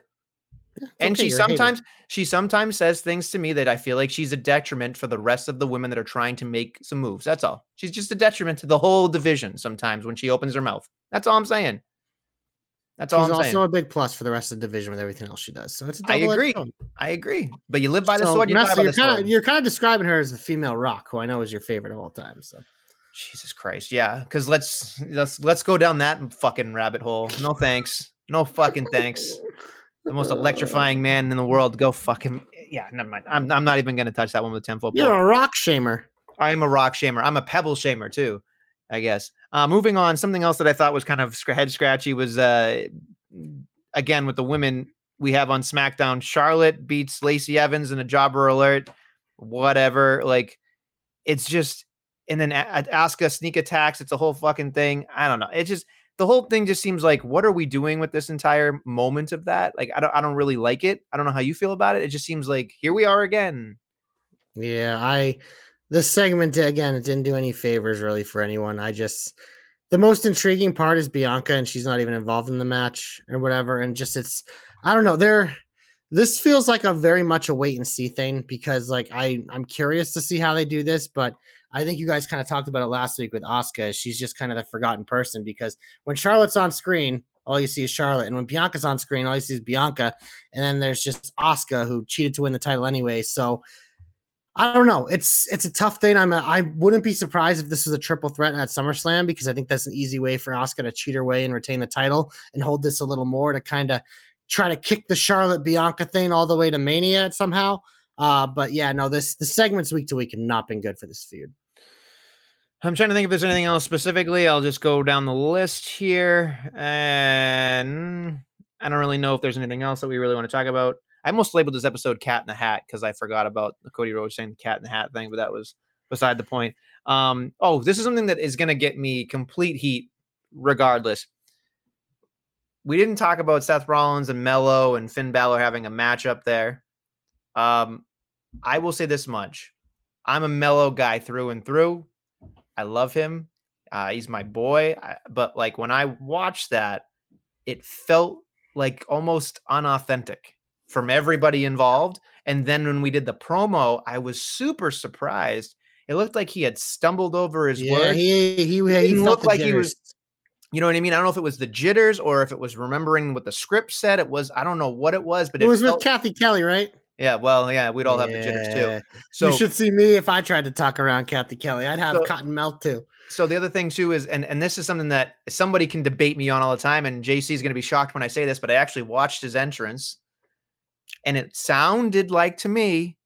it's and okay, she sometimes she sometimes says things to me that I feel like she's a detriment for the rest of the women that are trying to make some moves. That's all. She's just a detriment to the whole division sometimes when she opens her mouth. That's all I'm saying. That's all She's I'm also saying. a big plus for the rest of the division with everything else she does. So it's a I agree. I agree. But you live by the So, sword, you die by you're the kind sword. of you're kind of describing her as the female rock, who I know is your favorite of all time. So Jesus Christ. Yeah, because let's let's let's go down that fucking rabbit hole. No thanks. No fucking thanks. The most electrifying man in the world. Go fucking yeah. Never mind. I'm I'm not even gonna touch that one with a tenfold. you're a rock shamer. I'm a rock shamer. I'm a pebble shamer too, I guess. Uh, moving on, something else that I thought was kind of head scratchy was uh, again with the women we have on SmackDown. Charlotte beats Lacey Evans in a jobber alert. Whatever, like it's just, and then Asuka sneak attacks. It's a whole fucking thing. I don't know. It just the whole thing just seems like what are we doing with this entire moment of that? Like I don't I don't really like it. I don't know how you feel about it. It just seems like here we are again. Yeah, I this segment uh, again, it didn't do any favors really for anyone. I just the most intriguing part is Bianca, and she's not even involved in the match or whatever. And just it's I don't know. There, this feels like a very much a wait and see thing because like I I'm curious to see how they do this, but I think you guys kind of talked about it last week with Asuka. She's just kind of the forgotten person because when Charlotte's on screen, all you see is Charlotte, and when Bianca's on screen, all you see is Bianca, and then there's just Asuka who cheated to win the title anyway. So I don't know. It's it's a tough thing. I'm a, I wouldn't be surprised if this was a triple threat at SummerSlam because I think that's an easy way for Asuka to cheat her way and retain the title and hold this a little more to kind of try to kick the Charlotte Bianca thing all the way to Mania somehow. Uh, but yeah, no, this the segments week to week have not been good for this feud. I'm trying to think if there's anything else specifically. I'll just go down the list here. And I don't really know if there's anything else that we really want to talk about. I almost labeled this episode Cat in the Hat because I forgot about Cody Rhodes saying Cat in the Hat thing, but that was beside the point. Um, oh, this is something that is going to get me complete heat regardless. We didn't talk about Seth Rollins and Melo and Finn Balor having a match up there. Um, I will say this much. I'm a Melo guy through and through. I love him. Uh, he's my boy. I, but like when I watched that, it felt like almost unauthentic from everybody involved. And then when we did the promo, I was super surprised. It looked like he had stumbled over his Yeah, words. he he he, didn't felt look the like he was- You know what I mean? I don't know if it was the jitters or if it was remembering what the script said. It was I don't know what it was, but It it, was with Cathy Kelley, right? yeah. Well, yeah, we'd all have the jitters too. So you should see me if I tried to talk around Cathy Kelley. I'd have So- cotton mouth too. so the other thing too is and and this is something that somebody can debate me on all the time and jc is going to be shocked when i say this but i actually watched his entrance and it sounded like to me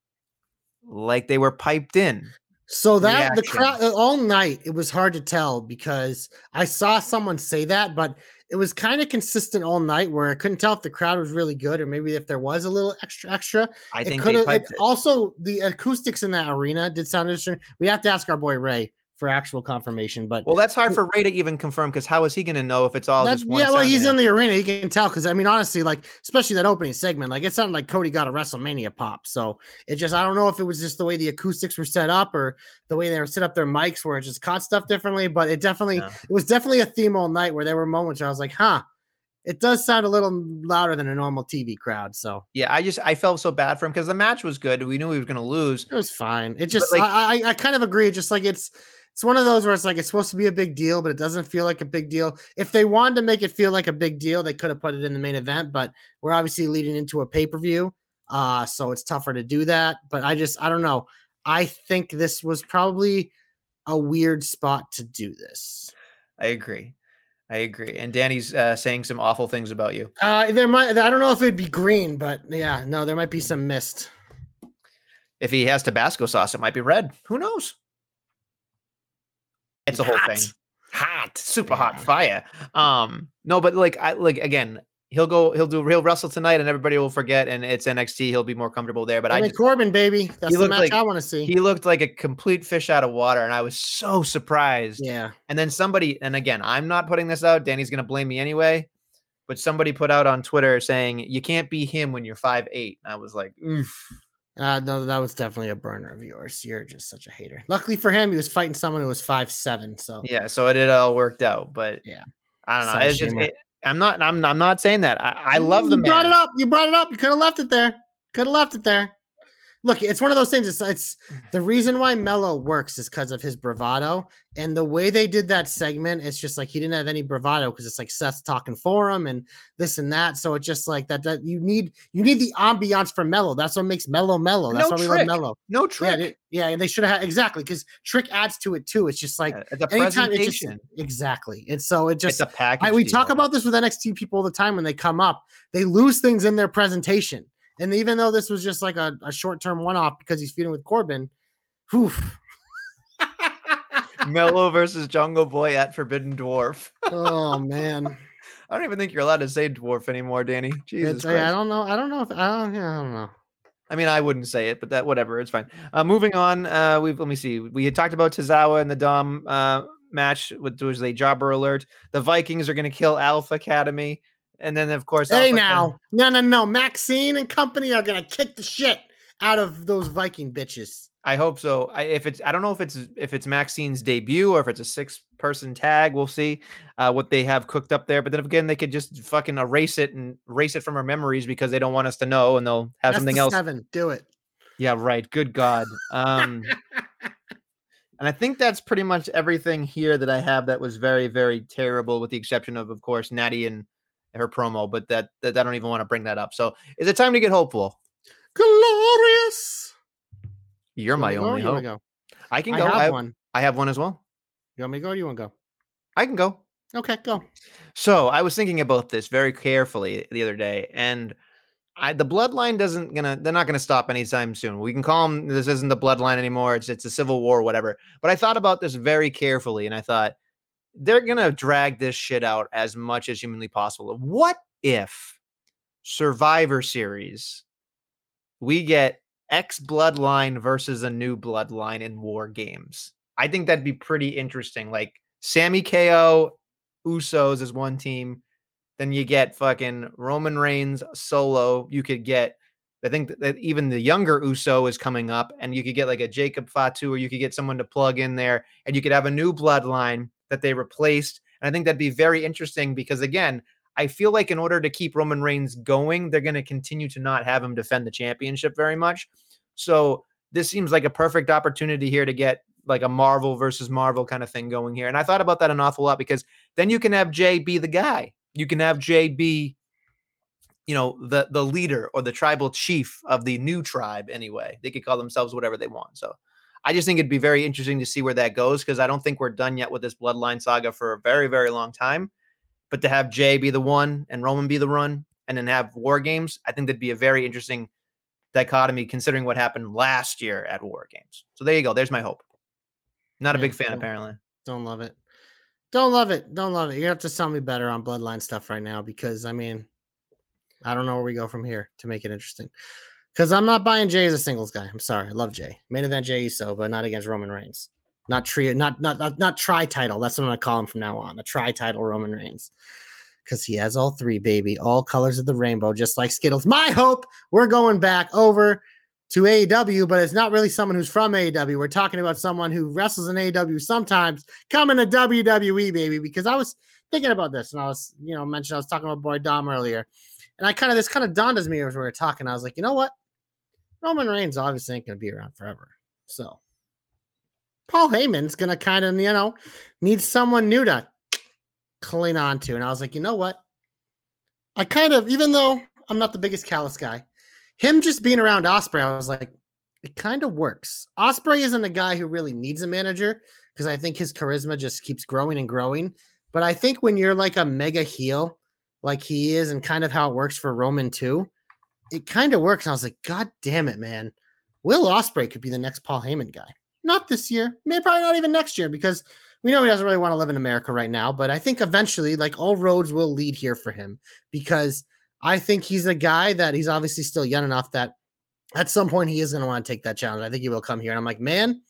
like they were piped in So that the crowd all night, it was hard to tell because I saw someone say that, but it was kind of consistent all night where I couldn't tell if the crowd was really good or maybe if there was a little extra extra. i it think could they have piped it. also the acoustics in that arena did sound interesting. We have to ask our boy Ray for actual confirmation, but well that's hard for ray to even confirm because how is he going to know if it's all That's- just one yeah, well, he's in the arena. he can tell because I mean, honestly, like especially that opening segment, like it sounded like Cody got a WrestleMania pop. So it just I don't know if it was just the way the acoustics were set up or the way they were set up their mics where it just caught stuff differently. But it definitely Yeah. it was definitely a theme all night where there were moments where I was like, huh, it does sound a little louder than a normal TV crowd. So yeah i just i felt so bad for him because the match was good we knew he was going to lose it was fine. It just like- I, I I kind of agree. Just like it's it's one of those where it's like it's supposed to be a big deal, but it doesn't feel like a big deal. If they wanted to make it feel like a big deal, they could have put it in the main event, but we're obviously leading into a pay-per-view. Uh, so it's tougher to do that. But I just I don't know. I think this was probably a weird spot to do this. i agree i agree and danny's uh, saying some awful things about you Uh there might I don't know if it'd be green, but yeah, no, there might be some mist. if he has tabasco sauce it might be red who knows it's a whole thing Hot. hot, super hot fire. Um, no, but like I like again, he'll go, he'll do, he'll wrestle tonight, and everybody will forget, and it's NXT. He'll be more comfortable there. But I I mean, just, Corbin, baby, that's the looked match like- I want to see. he looked like a complete fish out of water, and I was so surprised. yeah, And then somebody, and again, I'm not putting this out. Danny's gonna blame me anyway. But somebody put out on Twitter saying you can't be him when you're five eight. I was like, oof. Uh, no, that was definitely a burner of yours. You're just such a hater. Luckily for him, he was fighting someone who was five seven. So Yeah, so it, it all worked out. But Yeah. I don't know. It's just, it- I'm not. I'm. I'm not saying that. I, I love the You brought it up. You brought it up. You could have left it there. Could have left it there. Look, it's one of those things. It's, it's mm-hmm. the reason why Melo works is because of his bravado and the way they did that segment. It's just like he didn't have any bravado because it's like Seth's talking for him and this and that. So it's just like that. That you need you need the ambiance for Melo. That's what makes Melo Melo. That's No why we trick. love Melo. No Yeah, trick. they, yeah, and they should have exactly because Trick adds to it too. It's just like Yeah, it's a anytime it just presentation. exactly. And so it just it's a package. I, we deal. talk about this with NXT people all the time when they come up, they lose things in their presentation. And even though this was just like a, a short term one off because he's feuding with Corbin, whew, Melo versus Jungle Boy at Forbidden Dwarf. oh man, I don't even think you're allowed to say dwarf anymore, Danny. Jesus it's, I, I don't know. I don't know if I don't, yeah, I don't know. I mean, I wouldn't say it, but that whatever, it's fine. Uh, moving on, uh, we've let me see. We had talked about Tozawa and the Dom uh, match, which was a jobber alert. The Vikings are going to kill Alpha Academy, and then of course, Hey now, no, no, no. Maxxine and company are gonna kick the shit out of those Viking bitches. I hope so. I, if it's, I don't know if it's if it's Maxxine's debut or if it's a six person tag. We'll see uh, what they have cooked up there. But then again, they could just fucking erase it and erase it from our memories because they don't want us to know, and they'll have That's something else. Seven, do it. Yeah, right. Good God. Um, and I think that's pretty much everything here that I have that was very, very terrible, with the exception of, of course, Natty and her promo. But that, that I don't even want to bring that up. So, is it time to get hopeful? Glorious. You're my wanna go or only hope. Go? I can go. I have I, one. I have one as well. You want me to go? Or you want to go? I can go. Okay, go. So I was thinking about this very carefully the other day, and I the bloodline doesn't gonna they're not gonna stop anytime soon. We can call them this isn't the bloodline anymore. It's it's a civil war, whatever. But I thought about this very carefully, and I thought they're gonna drag this shit out as much as humanly possible. What if Survivor Series we get X bloodline versus a new bloodline in war games? I think that'd be pretty interesting. Like Sami KO, Usos as one team. Then you get fucking Roman Reigns solo. You could get, I think that even the younger Uso is coming up, and you could get like a Jacob Fatu, or you could get someone to plug in there, and you could have a new bloodline that they replaced. And I think that'd be very interesting because again, I feel like in order to keep Roman Reigns going, they're going to continue to not have him defend the championship very much. So this seems like a perfect opportunity here to get like a Marvel versus Marvel kind of thing going here. And I thought about that an awful lot because then you can have Jay be the guy. You can have Jay be, you know, the the leader or the tribal chief of the new tribe anyway. They could call themselves whatever they want. So I just think it'd be very interesting to see where that goes because I don't think we're done yet with this bloodline saga for a very, very long time. But to have Jay be the one and Roman be the run and then have war games, I think that'd be a very interesting dichotomy considering what happened last year at war games. So there you go. There's my hope. Not a Yeah, big fan, cool. apparently. Don't love it. Don't love it. Don't love it. You have to sell me better on bloodline stuff right now because I mean, I don't know where we go from here to make it interesting. Because I'm not buying Jay as a singles guy. I'm sorry. I love Jay. Main event Jay so, but not against Roman Reigns. Not trio, not not not, not tri title. That's what I'm gonna call him from now on. A tri title Roman Reigns. Because he has all three, baby, all colors of the rainbow, just like Skittles. My hope we're going back over to AEW, but it's not really someone who's from AEW. We're talking about someone who wrestles in AEW sometimes, coming to WWE, baby. Because I was thinking about this, and I was, you know, mentioned I was talking about Boy Dom earlier, and I kind of this kind of dawned as me as we were talking. I was like, you know what, Roman Reigns obviously ain't gonna be around forever, so Paul Heyman's gonna kind of, you know, need someone new to cling on to. And I was like, you know what, I kind of, even though I'm not the biggest Callis guy him just being around Ospreay, I was like, it kind of works. Ospreay isn't a guy who really needs a manager because I think his charisma just keeps growing and growing. But I think when you're like a mega heel, like he is, and kind of how it works for Roman too, it kind of works. And I was like, God damn it, man. Will Ospreay could be the next Paul Heyman guy. Not this year, maybe probably not even next year, because we know he doesn't really want to live in America right now, but I think eventually, like all roads will lead here for him because I think he's a guy that he's obviously still young enough that at some point he is going to want to take that challenge. I think he will come here. And I'm like, man,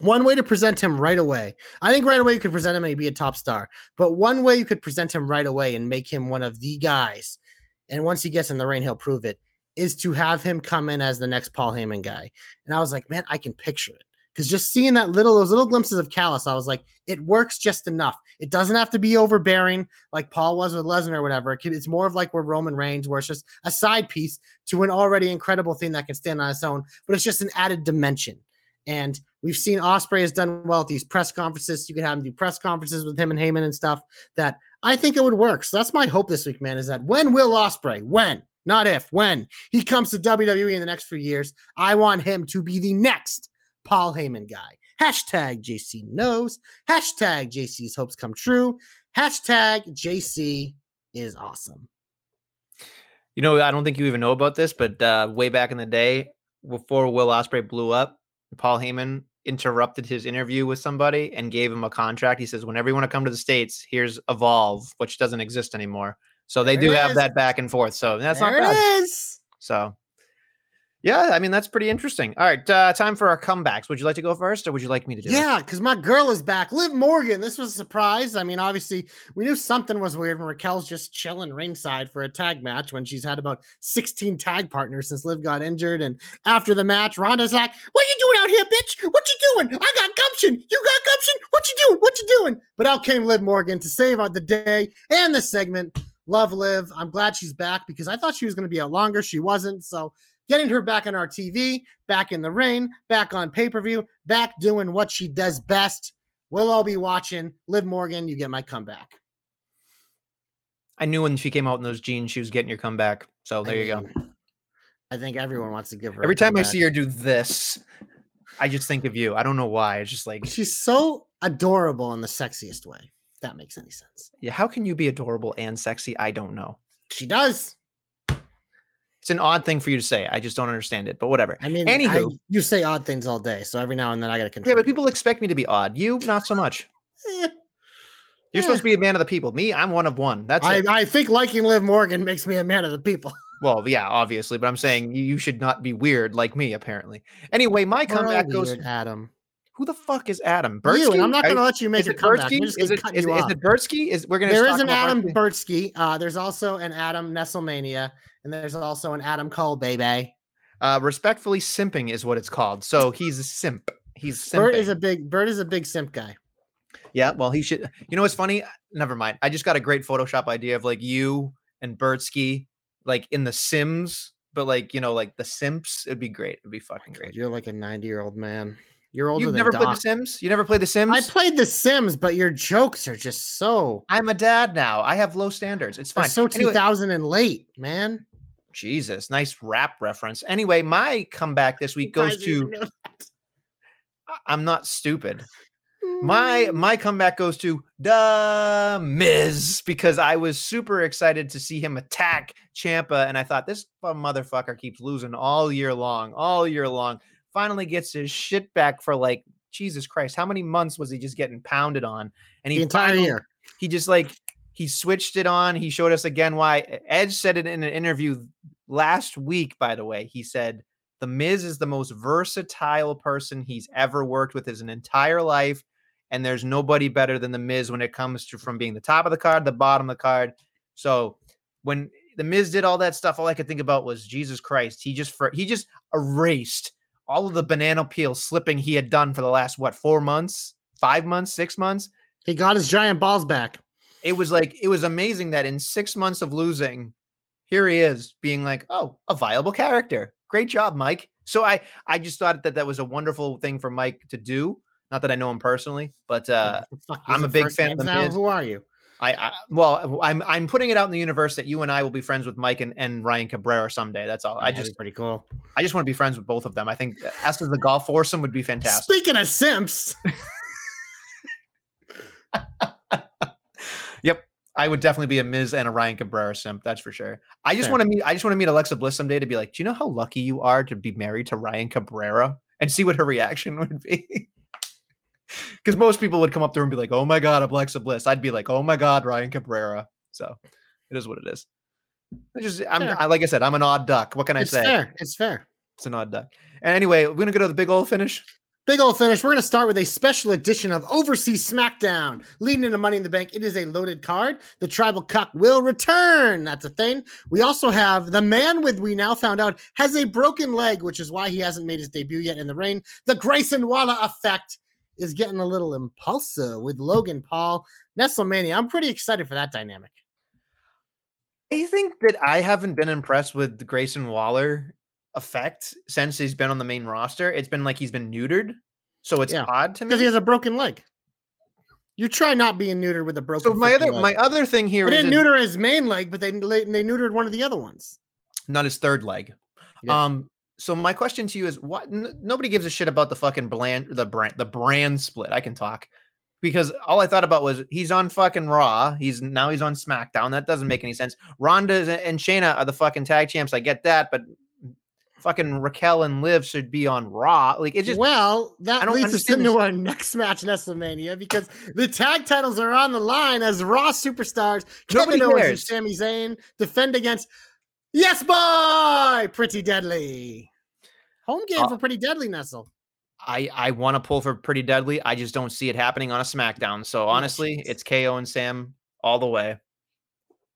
one way to present him right away. I think right away you could present him and he'd be a top star. But one way you could present him right away and make him one of the guys, and once he gets in the ring, he'll prove it, is to have him come in as the next Paul Heyman guy. And I was like, man, I can picture it. Because just seeing that little, those little glimpses of Callis, I was like, it works just enough. It doesn't have to be overbearing like Paul was with Lesnar or whatever. It's more of like where Roman Reigns, where it's just a side piece to an already incredible thing that can stand on its own, but it's just an added dimension. And we've seen Ospreay has done well at these press conferences. You can have him do press conferences with him and Heyman and stuff. That I think it would work. So that's my hope this week, man. Is that when will Ospreay, when, not if, when he comes to WWE in the next few years, I want him to be the next Paul Heyman guy. Hashtag JC knows. Hashtag JC's hopes come true. Hashtag JC is awesome. You know, I don't think you even know about this, but uh, way back in the day, before Will Ospreay blew up, Paul Heyman interrupted his interview with somebody and gave him a contract. He says, "Whenever you want to come to the states, here's Evolve, which doesn't exist anymore." So they There do have is. that back and forth. So that's there not it bad. is. So, yeah, I mean that's pretty interesting. All right, uh, time for our comebacks. Would you like to go first, or would you like me to do? Yeah, because my girl is back. Liv Morgan. This was a surprise. I mean, obviously, we knew something was weird when Raquel's just chilling ringside for a tag match when she's had about 16 tag partners since Liv got injured. And after the match, Ronda's like, What you doing out here, bitch? What you doing? I got gumption. You got gumption? What you doing? What you doing? But out came Liv Morgan to save the day and the segment. Love Liv. I'm glad she's back because I thought she was going to be out longer. She wasn't. So getting her back on our TV, back in the ring, back on pay per view, back doing what she does best. We'll all be watching. Liv Morgan, you get my comeback. I knew when she came out in those jeans, she was getting your comeback. So there I you go. I think everyone wants to give her. a Every time I see her do this, I just think of you. I don't know why. It's just like, she's so adorable in the sexiest way. If that makes any sense. yeah, how can you be adorable and sexy? I don't know. She does. It's an odd thing for you to say. I just don't understand it. But whatever. I mean, Anywho. I- you say odd things all day, so every now and then I got to Yeah, but people expect me to be odd. You, not so much. Eh, You're supposed to be a man of the people. Me, I'm one of one. That's I, it. I think liking Liv Morgan makes me a man of the people. Well, yeah, obviously, but I'm saying you, you should not be weird like me, apparently. Anyway, my We're comeback goes. Adam. Who the fuck is Adam? You, I'm not going to let you make Is a it comeback. Bertsky? just Is cut is, is it Bertsky? Is we're gonna There talk is an Adam Bertsky? Bertsky. Uh, there's also an Adam Nestlemania, and there's also an Adam Cole, baby. Uh, respectfully simping is what it's called. So he's a simp. He's simping. Bert is a big Bert is a big simp guy. Yeah, well, he should. You know what's funny? Never mind. I just got a great Photoshop idea of like you and Bertsky, like in The Sims, but like you know, like the Simps. It'd be great. It'd be fucking great. You're like a 90 year old man. You're older You've never played The Sims? You never played The Sims? I played The Sims, but your jokes are just so I'm a dad now. I have low standards. It's fine. so Anyway- 2000 and late, man. Jesus, nice rap reference. Anyway, my comeback this week goes to I'm not stupid. My my comeback goes to the Miz because I was super excited to see him attack Ciampa, and I thought this motherfucker keeps losing all year long, all year long. Finally gets his shit back for like Jesus Christ, how many months was he just getting pounded on? And he the entire finally- year. he just like he switched it on. He showed us again why. Edge said it in an interview last week, by the way. He said the Miz is the most versatile person he's ever worked with his entire life, and there's nobody better than the Miz when it comes to from being the top of the card, the bottom of the card. So when the Miz did all that stuff, all I could think about was Jesus Christ. He just for he just erased all of the banana peel slipping he had done for the last what four months, five months, six months He got his giant balls back. it was like it was amazing that in six months of losing, here he is being like, oh, a viable character. Great job, Mike. So I I just thought that that was a wonderful thing for Mike to do. Not that I know him personally, but uh, I'm a big fan of now? Who are you? I, I well I'm I'm putting it out in the universe that you and I will be friends with Mike and, and Ryan Cabrera someday. That's all. I just pretty cool. I just want to be friends with both of them. I think us as the golf foursome would be fantastic. Speaking of simps, Yep. I would definitely be a Miz and a Ryan Cabrera simp. That's for sure. I just Fair. want to meet. I just want to meet Alexa Bliss someday to be like, do you know how lucky you are to be married to Ryan Cabrera? And see what her reaction would be. Because most people would come up there and be like, "Oh my god, a Alexa Bliss." I'd be like, "Oh my god, Ryan Cabrera." So it is what it is. I just, I'm I, like I said, I'm an odd duck. What can I it's say? fair. It's fair. It's an odd duck. And anyway, we're gonna go to the big old finish. Big old finish. We're going to start with a special edition of Overseas SmackDown. Leading into Money in the Bank, it is a loaded card. The Tribal Cup will return. That's a thing. We also have the man with, we now found out, has a broken leg, which is why he hasn't made his debut yet in the ring. The Grayson Waller effect is getting a little impulsive with Logan Paul. Nestlemania. I'm pretty excited for that dynamic. I think that I haven't been impressed with the Grayson Waller effect since he's been on the main roster. It's been like he's been neutered. So it's Yeah, odd to me. Because he has a broken leg. You try not being neutered with a broken so my other leg. my other thing here They is didn't neuter his main leg, but they they neutered one of the other ones. not his third leg. Yeah. Um so my question to you is what n- nobody gives a shit about the fucking brand the brand the brand split. I can talk. Because all I thought about was he's on fucking Raw. He's now he's on SmackDown. That doesn't make any sense. Ronda and Shayna are the fucking tag champs. I get that, but fucking Raquel and Liv should be on Raw. Like it just well, I that don't leads us into this- our next match, in Nestlemania because the tag titles are on the line as Raw superstars Nobody Kevin Owens and. Sami Zayn defend against Yes Boy, Pretty Deadly. Home game Uh, for Pretty Deadly, Nestle. I I want to pull for pretty deadly. I just don't see it happening on a SmackDown. So honestly, chance. it's KO and Sam all the way.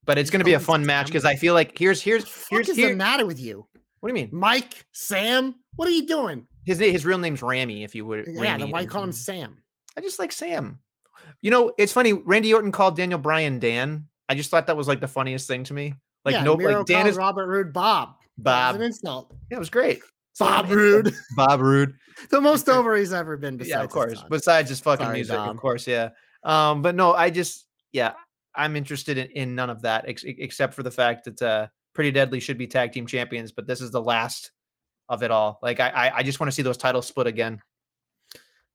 But it's going to be a fun match because I feel like here's here's What here's here. the matter with you? What do you mean? Mike, Sam, what are you doing? His his real name's Rami. If you would, Yeah, Rami, then why call him Sam? I just like Sam. You know, it's funny. Randy Orton called Daniel Bryan Dan. I just thought that was like the funniest thing to me. Like yeah, no, Miro like Dan is Robert Roode, Bob. That Bob. an insult. Yeah, it was great. Bob I'm- Bob Roode. the most over he's ever been. Besides yeah, of course. Besides his fucking Sorry, music, Dom. of course, yeah. Um, but no, I just yeah, I'm interested in, in none of that ex- except for the fact that uh Pretty Deadly should be tag team champions, but this is the last of it all. Like I I, I just want to see those titles split again.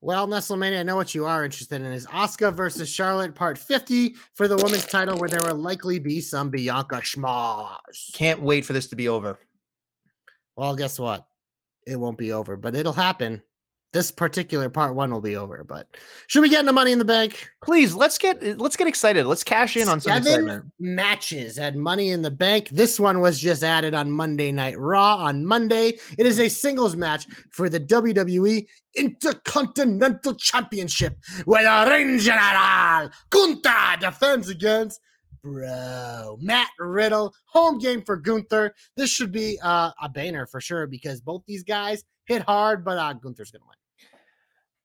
Well, Nestlemania, I know what you are interested in is Asuka versus Charlotte, part 50 for the women's title, where there will likely be some Bianca schmoz. Can't wait for this to be over. Well, guess what? It won't be over, but it'll happen. This particular part one will be over. But should we get into Money in the Bank? Please let's get let's get excited. Let's cash in on some Seven excitement. matches had Money in the Bank. This one was just added on Monday Night Raw on Monday. It is a singles match for the WWE Intercontinental Championship where the Ring General Gunther defends against Bro Matt Riddle. Home game for Gunther. This should be uh, a banner for sure because both these guys hit hard, but uh, Gunther's gonna win.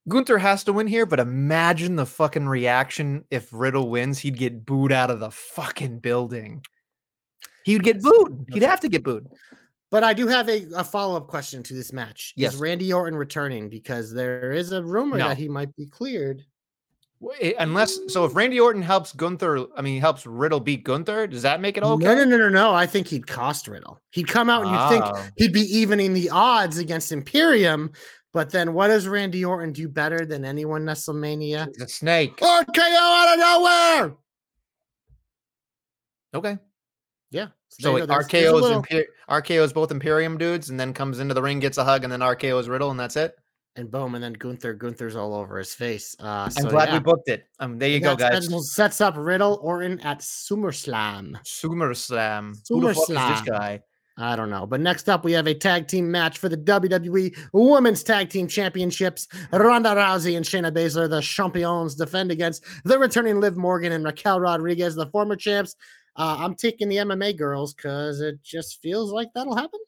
Gunther has to win here, but imagine the fucking reaction if Riddle wins. He'd get booed out of the fucking building. He'd get booed. He'd have to get booed. But I do have a, a follow up question to this match. Yes. Is Randy Orton returning? Because there is a rumor No. that he might be cleared. Eh, Unless so, if Randy Orton helps Gunther, I mean, helps Riddle beat Gunther, does that make it okay? No, no, no, no, no. I think he'd cost Riddle. He'd come out and you'd think Ah. he'd be evening the odds against Imperium. But then what does Randy Orton do better than anyone Nestlemania? He's a snake. RKO out of nowhere. Okay. Yeah. So there you it go. There's- there's a RKO is little- Imper- RKO both Imperium dudes, and then comes into the ring, gets a hug, and then RKO is Riddle, and that's it. and boom, and then Gunther. Gunther's all over his face. Uh, so I'm glad yeah. we booked it. Um, there you go, guys. sets- Sets up Riddle Orton at SummerSlam. SummerSlam. SummerSlam. Who the fuck is this guy? I don't know. But next up, we have a tag team match for the WWE Women's Tag Team Championships. Ronda Rousey and Shayna Baszler, the champions, defend against the returning Liv Morgan and Raquel Rodriguez, the former champs. Uh, I'm taking the MMA girls because it just feels like that'll happen.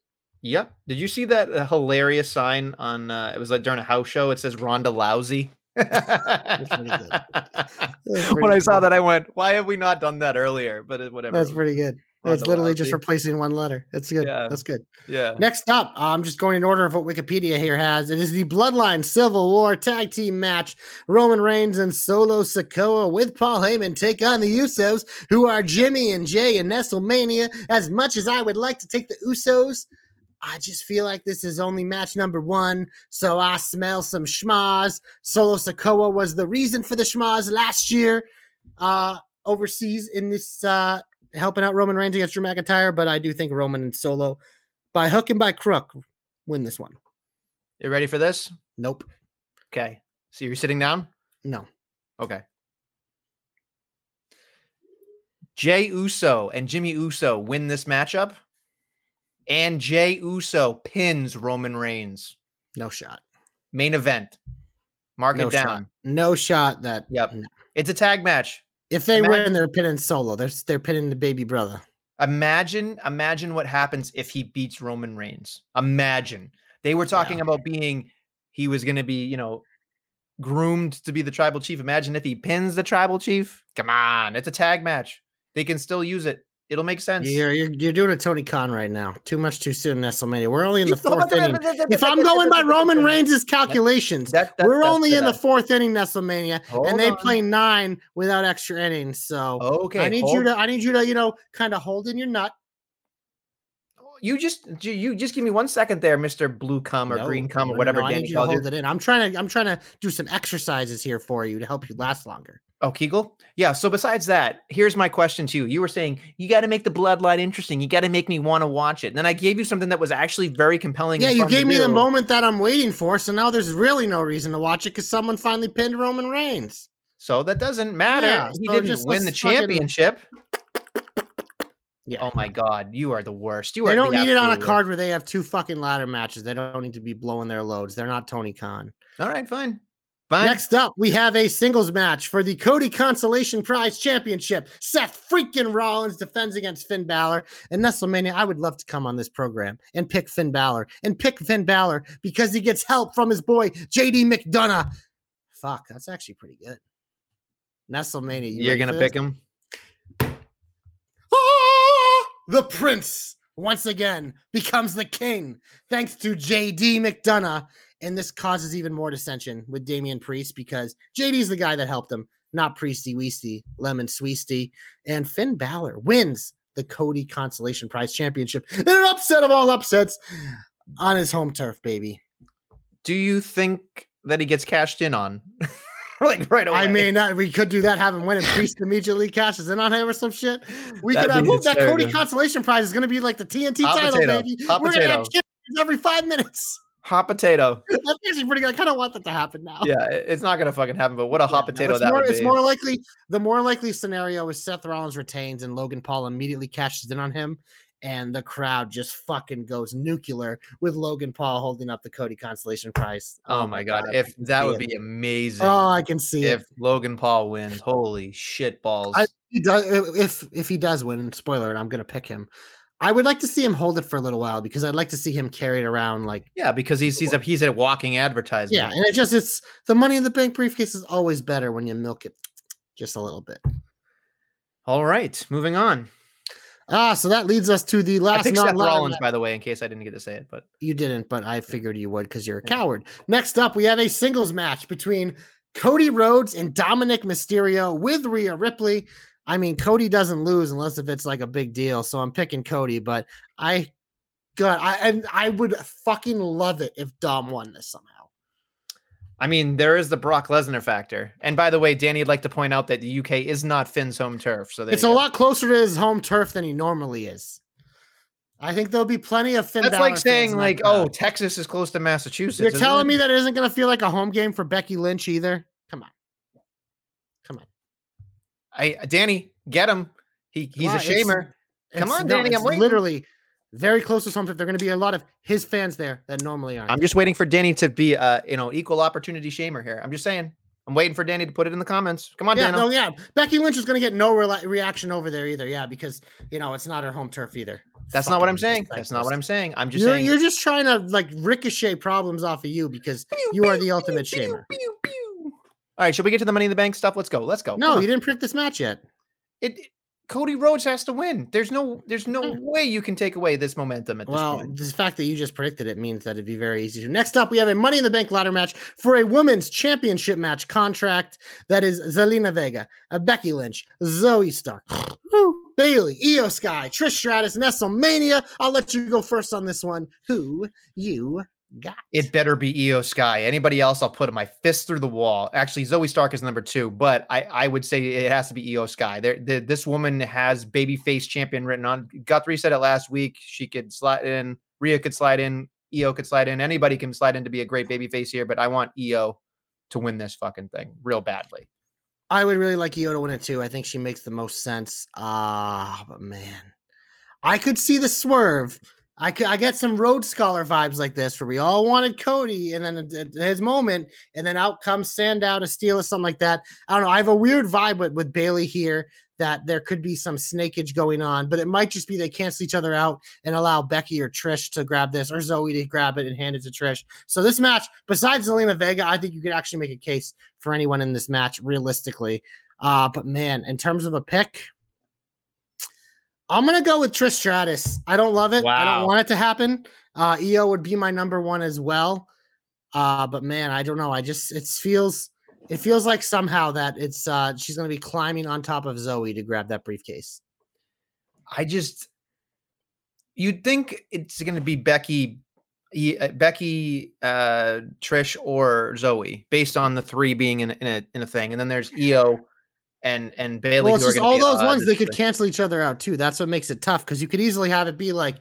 Yep. Did you see that uh, hilarious sign on? Uh, it was like during a house show. It says Ronda Lousy. good. When pretty I saw cool. that, I went, "Why have we not done that earlier?" But it, whatever. That's pretty good. It's literally just replacing one letter. That's good. Yeah. That's good. yeah. Next up, I'm just going in order of what Wikipedia here has. It is the Bloodline Civil War Tag Team match. Roman Reigns and Solo Sikoa with Paul Heyman take on the Usos, who are Jimmy and Jay and Nestlemania. As much as I would like to take the Usos, I just feel like this is only match number one, so I smell some schmaz. Solo Sikoa was the reason for the schmaz last year, uh, overseas in this uh, helping out Roman Reigns against Drew McIntyre, but I do think Roman and Solo, by hook and by crook, win this one. You ready for this? Nope. Okay. So you're sitting down. No. Okay. Jay Uso and Jimmy Uso win this matchup, and Jay Uso pins Roman Reigns. No shot. Main event. Mark No it down. shot. No shot that. Yep. no. It's a tag match. If they Imagine- win, they're pinning solo. They're they're pinning the baby brother. Imagine, imagine what happens if he beats Roman Reigns. Imagine. They were talking Yeah. about being he was going to be, you know, groomed to be the tribal chief. Imagine if he pins the tribal chief. Come on, it's a tag match. They can still use it. It'll make sense. You're, you're you're doing a Tony Khan right now. Too much too soon, Nestlemania. We're only in the fourth inning. If I'm going by Roman Reigns' calculations, That- that- we're only in the fourth inning, Nestlemania, Hold and they on. play nine without extra innings. So Okay, I need you to I need you to you know kind of hold in your nut. You just you- just give me one second there, Mister Blue Cum or No, Green Cum or whatever no, I need you to hold it in. I'm trying to I'm trying to do some exercises here for you to help you last longer. Oh, Kegel? Yeah. So besides that, here's my question to you. You were saying you got to make the bloodline interesting. You got to make me want to watch it. And then I gave you something that was actually very compelling. Yeah, you gave me the moment that I'm waiting for, so now there's really no reason to watch it because someone finally pinned Roman Reigns. So that doesn't matter. Yeah, he so didn't just win the championship. Yeah. Oh my God, you are the worst. You are They don't the need it on a card where they have two fucking ladder matches. They don't need to be blowing their loads. They're not Tony Khan. All right, fine, fine. Next up, we have a singles match for the Cody Consolation Prize Championship. Seth freaking Rollins defends against Finn Balor. And Nestlemania, I would love to come on this program and pick Finn Balor and pick Finn Balor because he gets help from his boy JD McDonagh. Fuck, that's actually pretty good. Nestlemania, you You're gonna pick him. Ah, the prince once again becomes the king thanks to JD McDonagh. And this causes even more dissension with Damian Priest because JD's the guy that helped him, not Priesty Weasty, Lemon Sweesty. And Finn Balor wins the Cody Consolation Prize Championship in an upset of all upsets on his home turf, baby. Do you think that he gets cashed in on? like right away. I mean, uh, we could do that, have him win, and Priest immediately cashes in on him or some shit. We That'd could have that Cody consolation prize is going to be like the TNT Hot title, potato. baby. Hot We're going to have champions every five minutes. Hot potato. That's actually pretty good. I kind of want that to happen now. Yeah, it's not gonna fucking happen. But what a hot Yeah, no, potato it's that more, would It's be. more likely the more likely scenario is Seth Rollins retains and Logan Paul immediately cashes in on him, and the crowd just fucking goes nuclear with Logan Paul holding up the Cody Consolation Prize. Oh, oh my god, I if that would it. be amazing. Oh, I can see it. if Logan Paul wins, holy shit balls. I, he does if if he does win. Spoiler, I'm gonna pick him. I would like to see him hold it for a little while because I'd like to see him carry it around like yeah, because he's he's a he's a walking advertisement. yeah, and it just it's the money in the bank briefcase is always better when you milk it just a little bit. All right, moving on. Ah, so that leads us to the I last picked Seth Rollins, by the way, in case I didn't get to say it. But You didn't, but I figured you would because you're a coward. Next up, we have a singles match between Cody Rhodes and Dominic Mysterio with Rhea Ripley. I mean, Cody doesn't lose unless if it's like a big deal, so I'm picking Cody. But I, God, I and I would fucking love it if Dom won this somehow. I mean, there is the Brock Lesnar factor. And by the way, Danny would like to point out that the UK is not Finn's home turf. So It's a go. lot closer to his home turf than he normally is. I think there'll be plenty of Finn. That's Balor like saying in like, oh, Texas is close to Massachusetts. You're telling it? me that it isn't going to feel like a home game for Becky Lynch either? Come on. I Danny, get him. He he's a shamer. Come on, no, Danny, I'm waiting. literally very close to something. There are going to be a lot of his fans there that normally aren't. I'm just waiting for Danny to be uh you know equal opportunity shamer here. I'm just saying. I'm waiting for Danny to put it in the comments. Come on, yeah, Daniel. no, yeah. Becky Lynch is going to get no rela- reaction over there either. Yeah, because you know it's not her home turf either. That's not what I'm Fucking saying. That's not what I'm saying. I'm just You're, saying. you're just trying to like ricochet problems off of you because you are the ultimate shamer. All right, should we get to the money in the bank stuff? Let's go. Let's go. No, you didn't predict this match yet. It, Cody Rhodes has to win. There's no there's no Yeah. way you can take away this momentum at this Well, point. the fact that you just predicted it means that it'd be very easy to. Next up, we have a Money in the Bank ladder match for a women's championship match contract. That is Zelina Vega, a Becky Lynch, Zoey Stark, Bayley, Iyo Sky, Trish Stratus, Nestlemania. I'll let you go first on this one. Who you got? It better be Iyo Sky. Anybody else, I'll put my fist through the wall. Actually, Zoey Stark is number two, but I, I would say it has to be Iyo Sky. There, the, this woman has babyface champion written on. Guthrie said it last week. She could slide in. Rhea could slide in. Iyo could slide in. Anybody can slide in to be a great babyface here, but I want Iyo. to win this fucking thing real badly. I would really like Iyo to win it too. I think she makes the most sense. Ah, but man, I could see the swerve. I I get some Rhodes Scholar vibes like this, where we all wanted Cody, and then his moment, and then out comes Sandow to steal or something like that. I don't know. I have a weird vibe with, with Bayley here that there could be some snakeage going on, but it might just be they cancel each other out and allow Becky or Trish to grab this, or Zoe to grab it and hand it to Trish. So this match, besides Zelina Vega, I think you could actually make a case for anyone in this match realistically. Uh, but man, in terms of a pick, I'm gonna go with Trish Stratus. I don't love it. I don't want it to happen. Uh, Iyo would be my number one as well. Uh, but man, I don't know. I just it feels it feels like somehow that it's uh she's gonna be climbing on top of Zoey to grab that briefcase. I just you'd think it's going to be Becky, uh, Becky, uh, Trish, or Zoey, based on the three being in, a- in a in a thing, and then there's Iyo and and Bayley. Well, it's just all those ones they could cancel each other out too. That's what makes it tough because you could easily have it be like,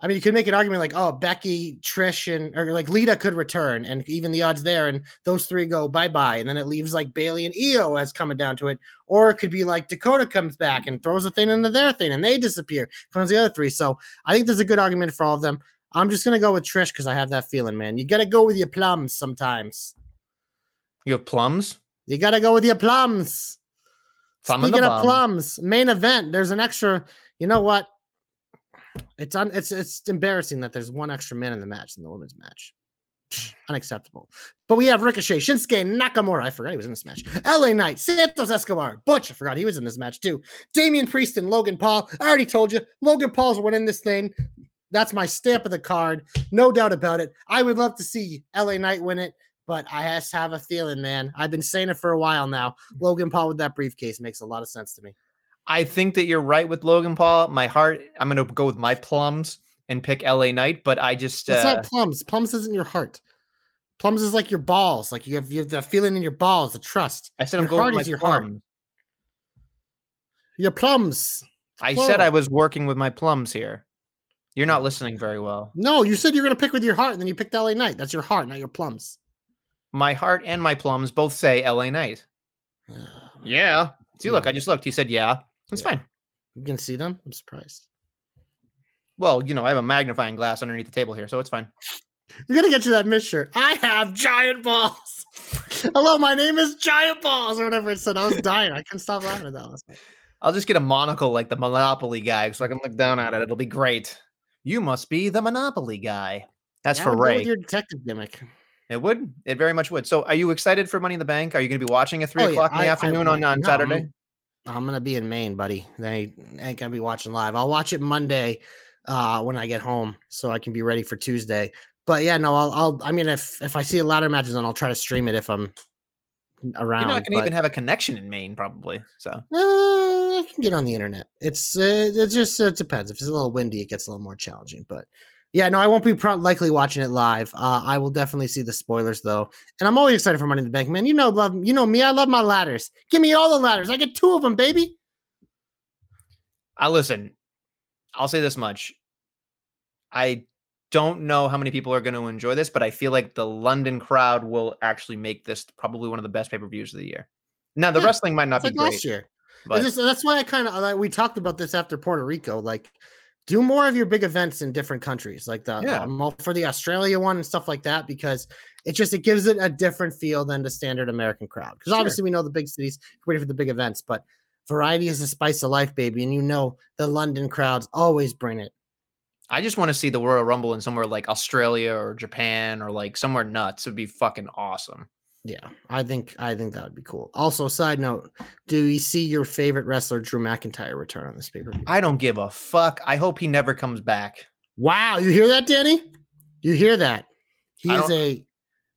I mean, you could make an argument like, oh, Becky, Trish, and or like Lita could return, and even the odds there, and those three go bye bye, and then it leaves like Bayley and Iyo as coming down to it, or it could be like Dakota comes back and throws a thing into their thing, and they disappear. Comes the other three, so I think there's a good argument for all of them. I'm just gonna go with Trish because I have that feeling, man. You gotta go with your plums sometimes. Your plums. You gotta go with your plums. The Speaking of plums, main event. There's an extra. You know what? It's un, it's it's embarrassing that there's one extra man in the match in the women's match. Unacceptable. But we have Ricochet, Shinsuke Nakamura. I forgot he was in this match. LA Knight, Santos Escobar, Butch. I forgot he was in this match too. Damian Priest and Logan Paul. I already told you, Logan Paul's winning this thing. That's my stamp of the card, no doubt about it. I would love to see LA Knight win it, but I just have a feeling, man. I've been saying it for a while now. Logan Paul with that briefcase makes a lot of sense to me. I think that you're right with Logan Paul. My heart, I'm going to go with my plums and pick LA Knight, but I just It's uh, not plums. Plums isn't your heart. Plums is like your balls. Like you have you have the feeling in your balls, the trust. I said I'm going heart with is my your heart. Your plums. I said I was working with my plums here. You're not listening very well. No, you said you're gonna pick with your heart, and then you picked LA Knight. That's your heart, not your plums. My heart and my plums both say LA Knight. Yeah. See, look, I just looked. He said, yeah. It's Yeah. fine. You can see them. I'm surprised. Well, you know, I have a magnifying glass underneath the table here, so it's fine. You're gonna get you that shirt. I have giant balls. Hello, my name is Giant Balls, or whatever it said. I was dying. I couldn't stop laughing at that last night. I'll just get a monocle like the Monopoly guy so I can look down at it. It'll be great. You must be the Monopoly guy. That's Yeah, for Ray. Your detective gimmick. It would. It very much would. So, are you excited for Money in the Bank? Are you going to be watching at three Oh, yeah, o'clock in the I- I afternoon will. on, on No, Saturday? I'm- I'm gonna be in Maine, buddy. They ain't gonna be watching live. I'll watch it Monday uh when I get home so I can be ready for Tuesday. But yeah, no, I'll I'll I mean if if I see a ladder matches then I'll try to stream it if I'm around. You're not going to but, even have a connection in Maine, probably. So, uh, I can get on the internet. It's uh, it just uh, depends. If it's a little windy, it gets a little more challenging. But yeah, no, I won't be pro- likely watching it live. Uh, I will definitely see the spoilers though, and I'm always excited for Money in the Bank, man. You know, love you know me. I love my ladders. Give me all the ladders. I get two of them, baby. I listen. I'll say this much. I don't know how many people are going to enjoy this, but I feel like the London crowd will actually make this probably one of the best pay per views of the year. Now, the Yeah, wrestling might not be like great, last year. but just- that's why I kind of like we talked about this after Puerto Rico. Like, do more of your big events in different countries, like the Yeah. All for the Australia one and stuff like that, because it just it gives it a different feel than the standard American crowd. Because Sure. obviously we know the big cities ready for the big events, but variety is the spice of life, baby. And you know the London crowds always bring it. I just want to see the Royal Rumble in somewhere like Australia or Japan or like somewhere nuts. It would be fucking awesome. Yeah, I think I think that would be cool. Also, side note, do you see your favorite wrestler Drew McIntyre return on this pay per view? I don't give a fuck. I hope he never comes back. Wow, you hear that, Danny? You hear that? He I is don't- a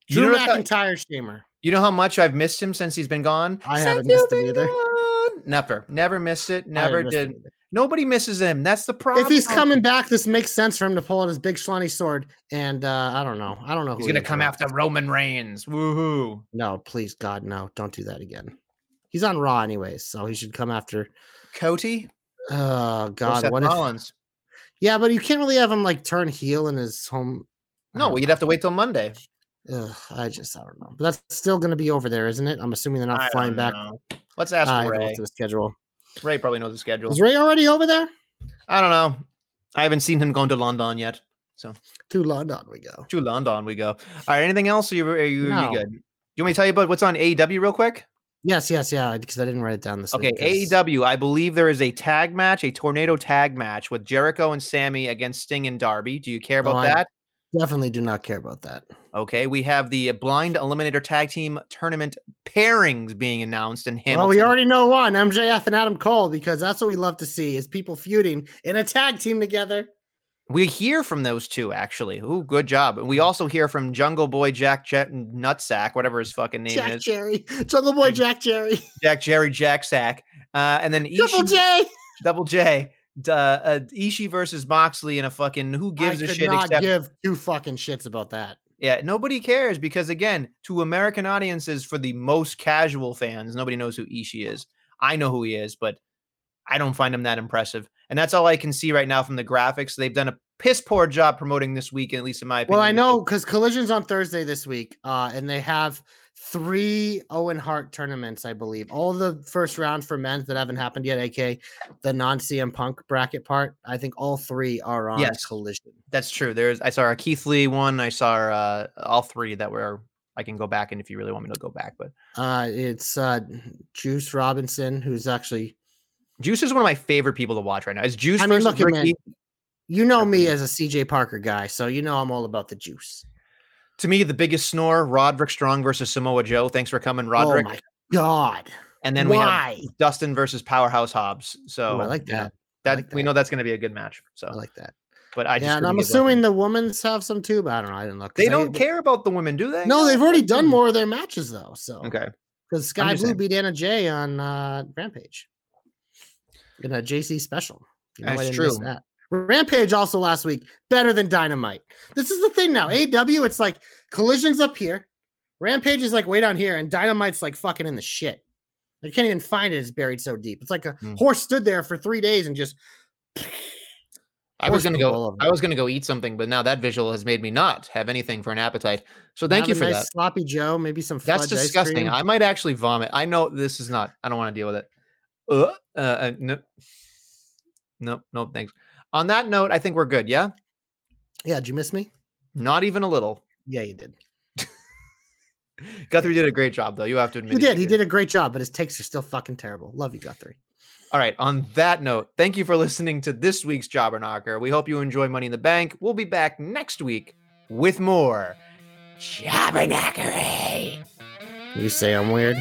You Drew know what I- McIntyre shamer. You know how much I've missed him since he's been gone? I Since haven't missed him either. gone. Never, never missed it. Never haven't missed him did. either. Nobody misses him. That's the problem. If he's coming back, this makes sense for him to pull out his big schlonny sword. And uh, I don't know. I don't know. he's who gonna he come after Roman Reigns. Woohoo! No, please, God, no! Don't do that again. He's on Raw anyways, so he should come after. Cody. Oh God, Seth what if? Yeah, but you can't really have him like turn heel in his home. No, don't well, you'd have to wait till Monday. Ugh, I just I don't know. But that's still going to be over there, isn't it? I'm assuming they're I not flying back. Let's ask I haven't Ray. looked the schedule. Ray probably knows the schedule. Is Ray already over there? I don't know. I haven't seen him going to London yet. So to London we go. To London we go. All right. Anything else? Are you, are you, are you No. good? You want me to tell you about what's on AEW real quick? Yes, yes, yeah. Because I didn't write it down this Okay, week. AEW. I believe there is a tag match, a tornado tag match with Jericho and Sammy against Sting and Darby. Do you care oh, about Oh, that? Definitely do not care about that. Okay, we have the Blind Eliminator Tag Team Tournament pairings being announced in Hamilton. Well, we already know one, MJF and Adam Cole, because that's what we love to see is people feuding in a tag team together. We hear from those two actually. Ooh, good job. And we also hear from Jungle Boy Jack Jet Nutsack, whatever his fucking name Jack is, Jerry, Jungle Boy Jack Jerry, Jack Jerry Jack Sack, uh, and then Ishii, J. Double J, d- uh, Ishii versus Moxley in a fucking who gives I a could shit not except give two fucking shits about that. yeah, nobody cares because again, to American audiences, for the most casual fans, nobody knows who Ishii is. I know who he is, but I don't find him that impressive. And that's all I can see right now from the graphics. They've done a piss poor job promoting this week, at least in my opinion. Well, I know because Collision's on Thursday this week, uh, and they have three Owen Hart tournaments, I believe. All the first round for men that haven't happened yet, aka the non CM Punk bracket part. I think all three are on Yes. Collision. That's true. There's I saw a Keith Lee one. I saw uh, all three that were. I can go back and if you really want me to go back, but Uh, it's uh, Juice Robinson, who's actually Juice is one of my favorite people to watch right now. Is Juice I mean, look man, you know me as a CJ Parker guy, so you know I'm all about the juice. To me, the biggest snore: Roderick Strong versus Samoa Joe. Thanks for coming, Roderick. Oh my god! and then we have Dustin versus Powerhouse Hobbs. So Ooh, I like you know, that. that like we know that's going to be a good match. So, I like that. but I just Yeah, and I'm assuming the women's have some too, but I don't know. I didn't look. they I- don't care about the women, do they? No, they've already done more of their matches though. So Okay, because Skye Blue beat Anna Jay on uh, Rampage in a JC special. You know, I That's true. That. Rampage also last week better than Dynamite. This is the thing now. AW, it's like Collision's up here, Rampage is like way down here, and Dynamite's like fucking in the shit. You can't even find it. It's buried so deep. It's like a Hmm. horse stood there for three days and just. I was gonna go. I was gonna go eat something, but now that visual has made me not have anything for an appetite. So thank have you for nice that. Sloppy Joe, maybe some. That's disgusting. I might actually vomit. I know this is not. I don't want to deal with it. Uh, uh, uh, no, no, no, thanks. On that note, I think we're good. Yeah, Yeah, did you miss me? not even a little. Yeah, you did. Guthrie did a great job, though. You have to admit. He did. He did a great job, but his takes are still fucking terrible. Love you, Guthrie. All right. On that note, thank you for listening to this week's Jobber Knocker. We hope you enjoy Money in the Bank. We'll be back next week with more Jobber Knockery. You say I'm weird.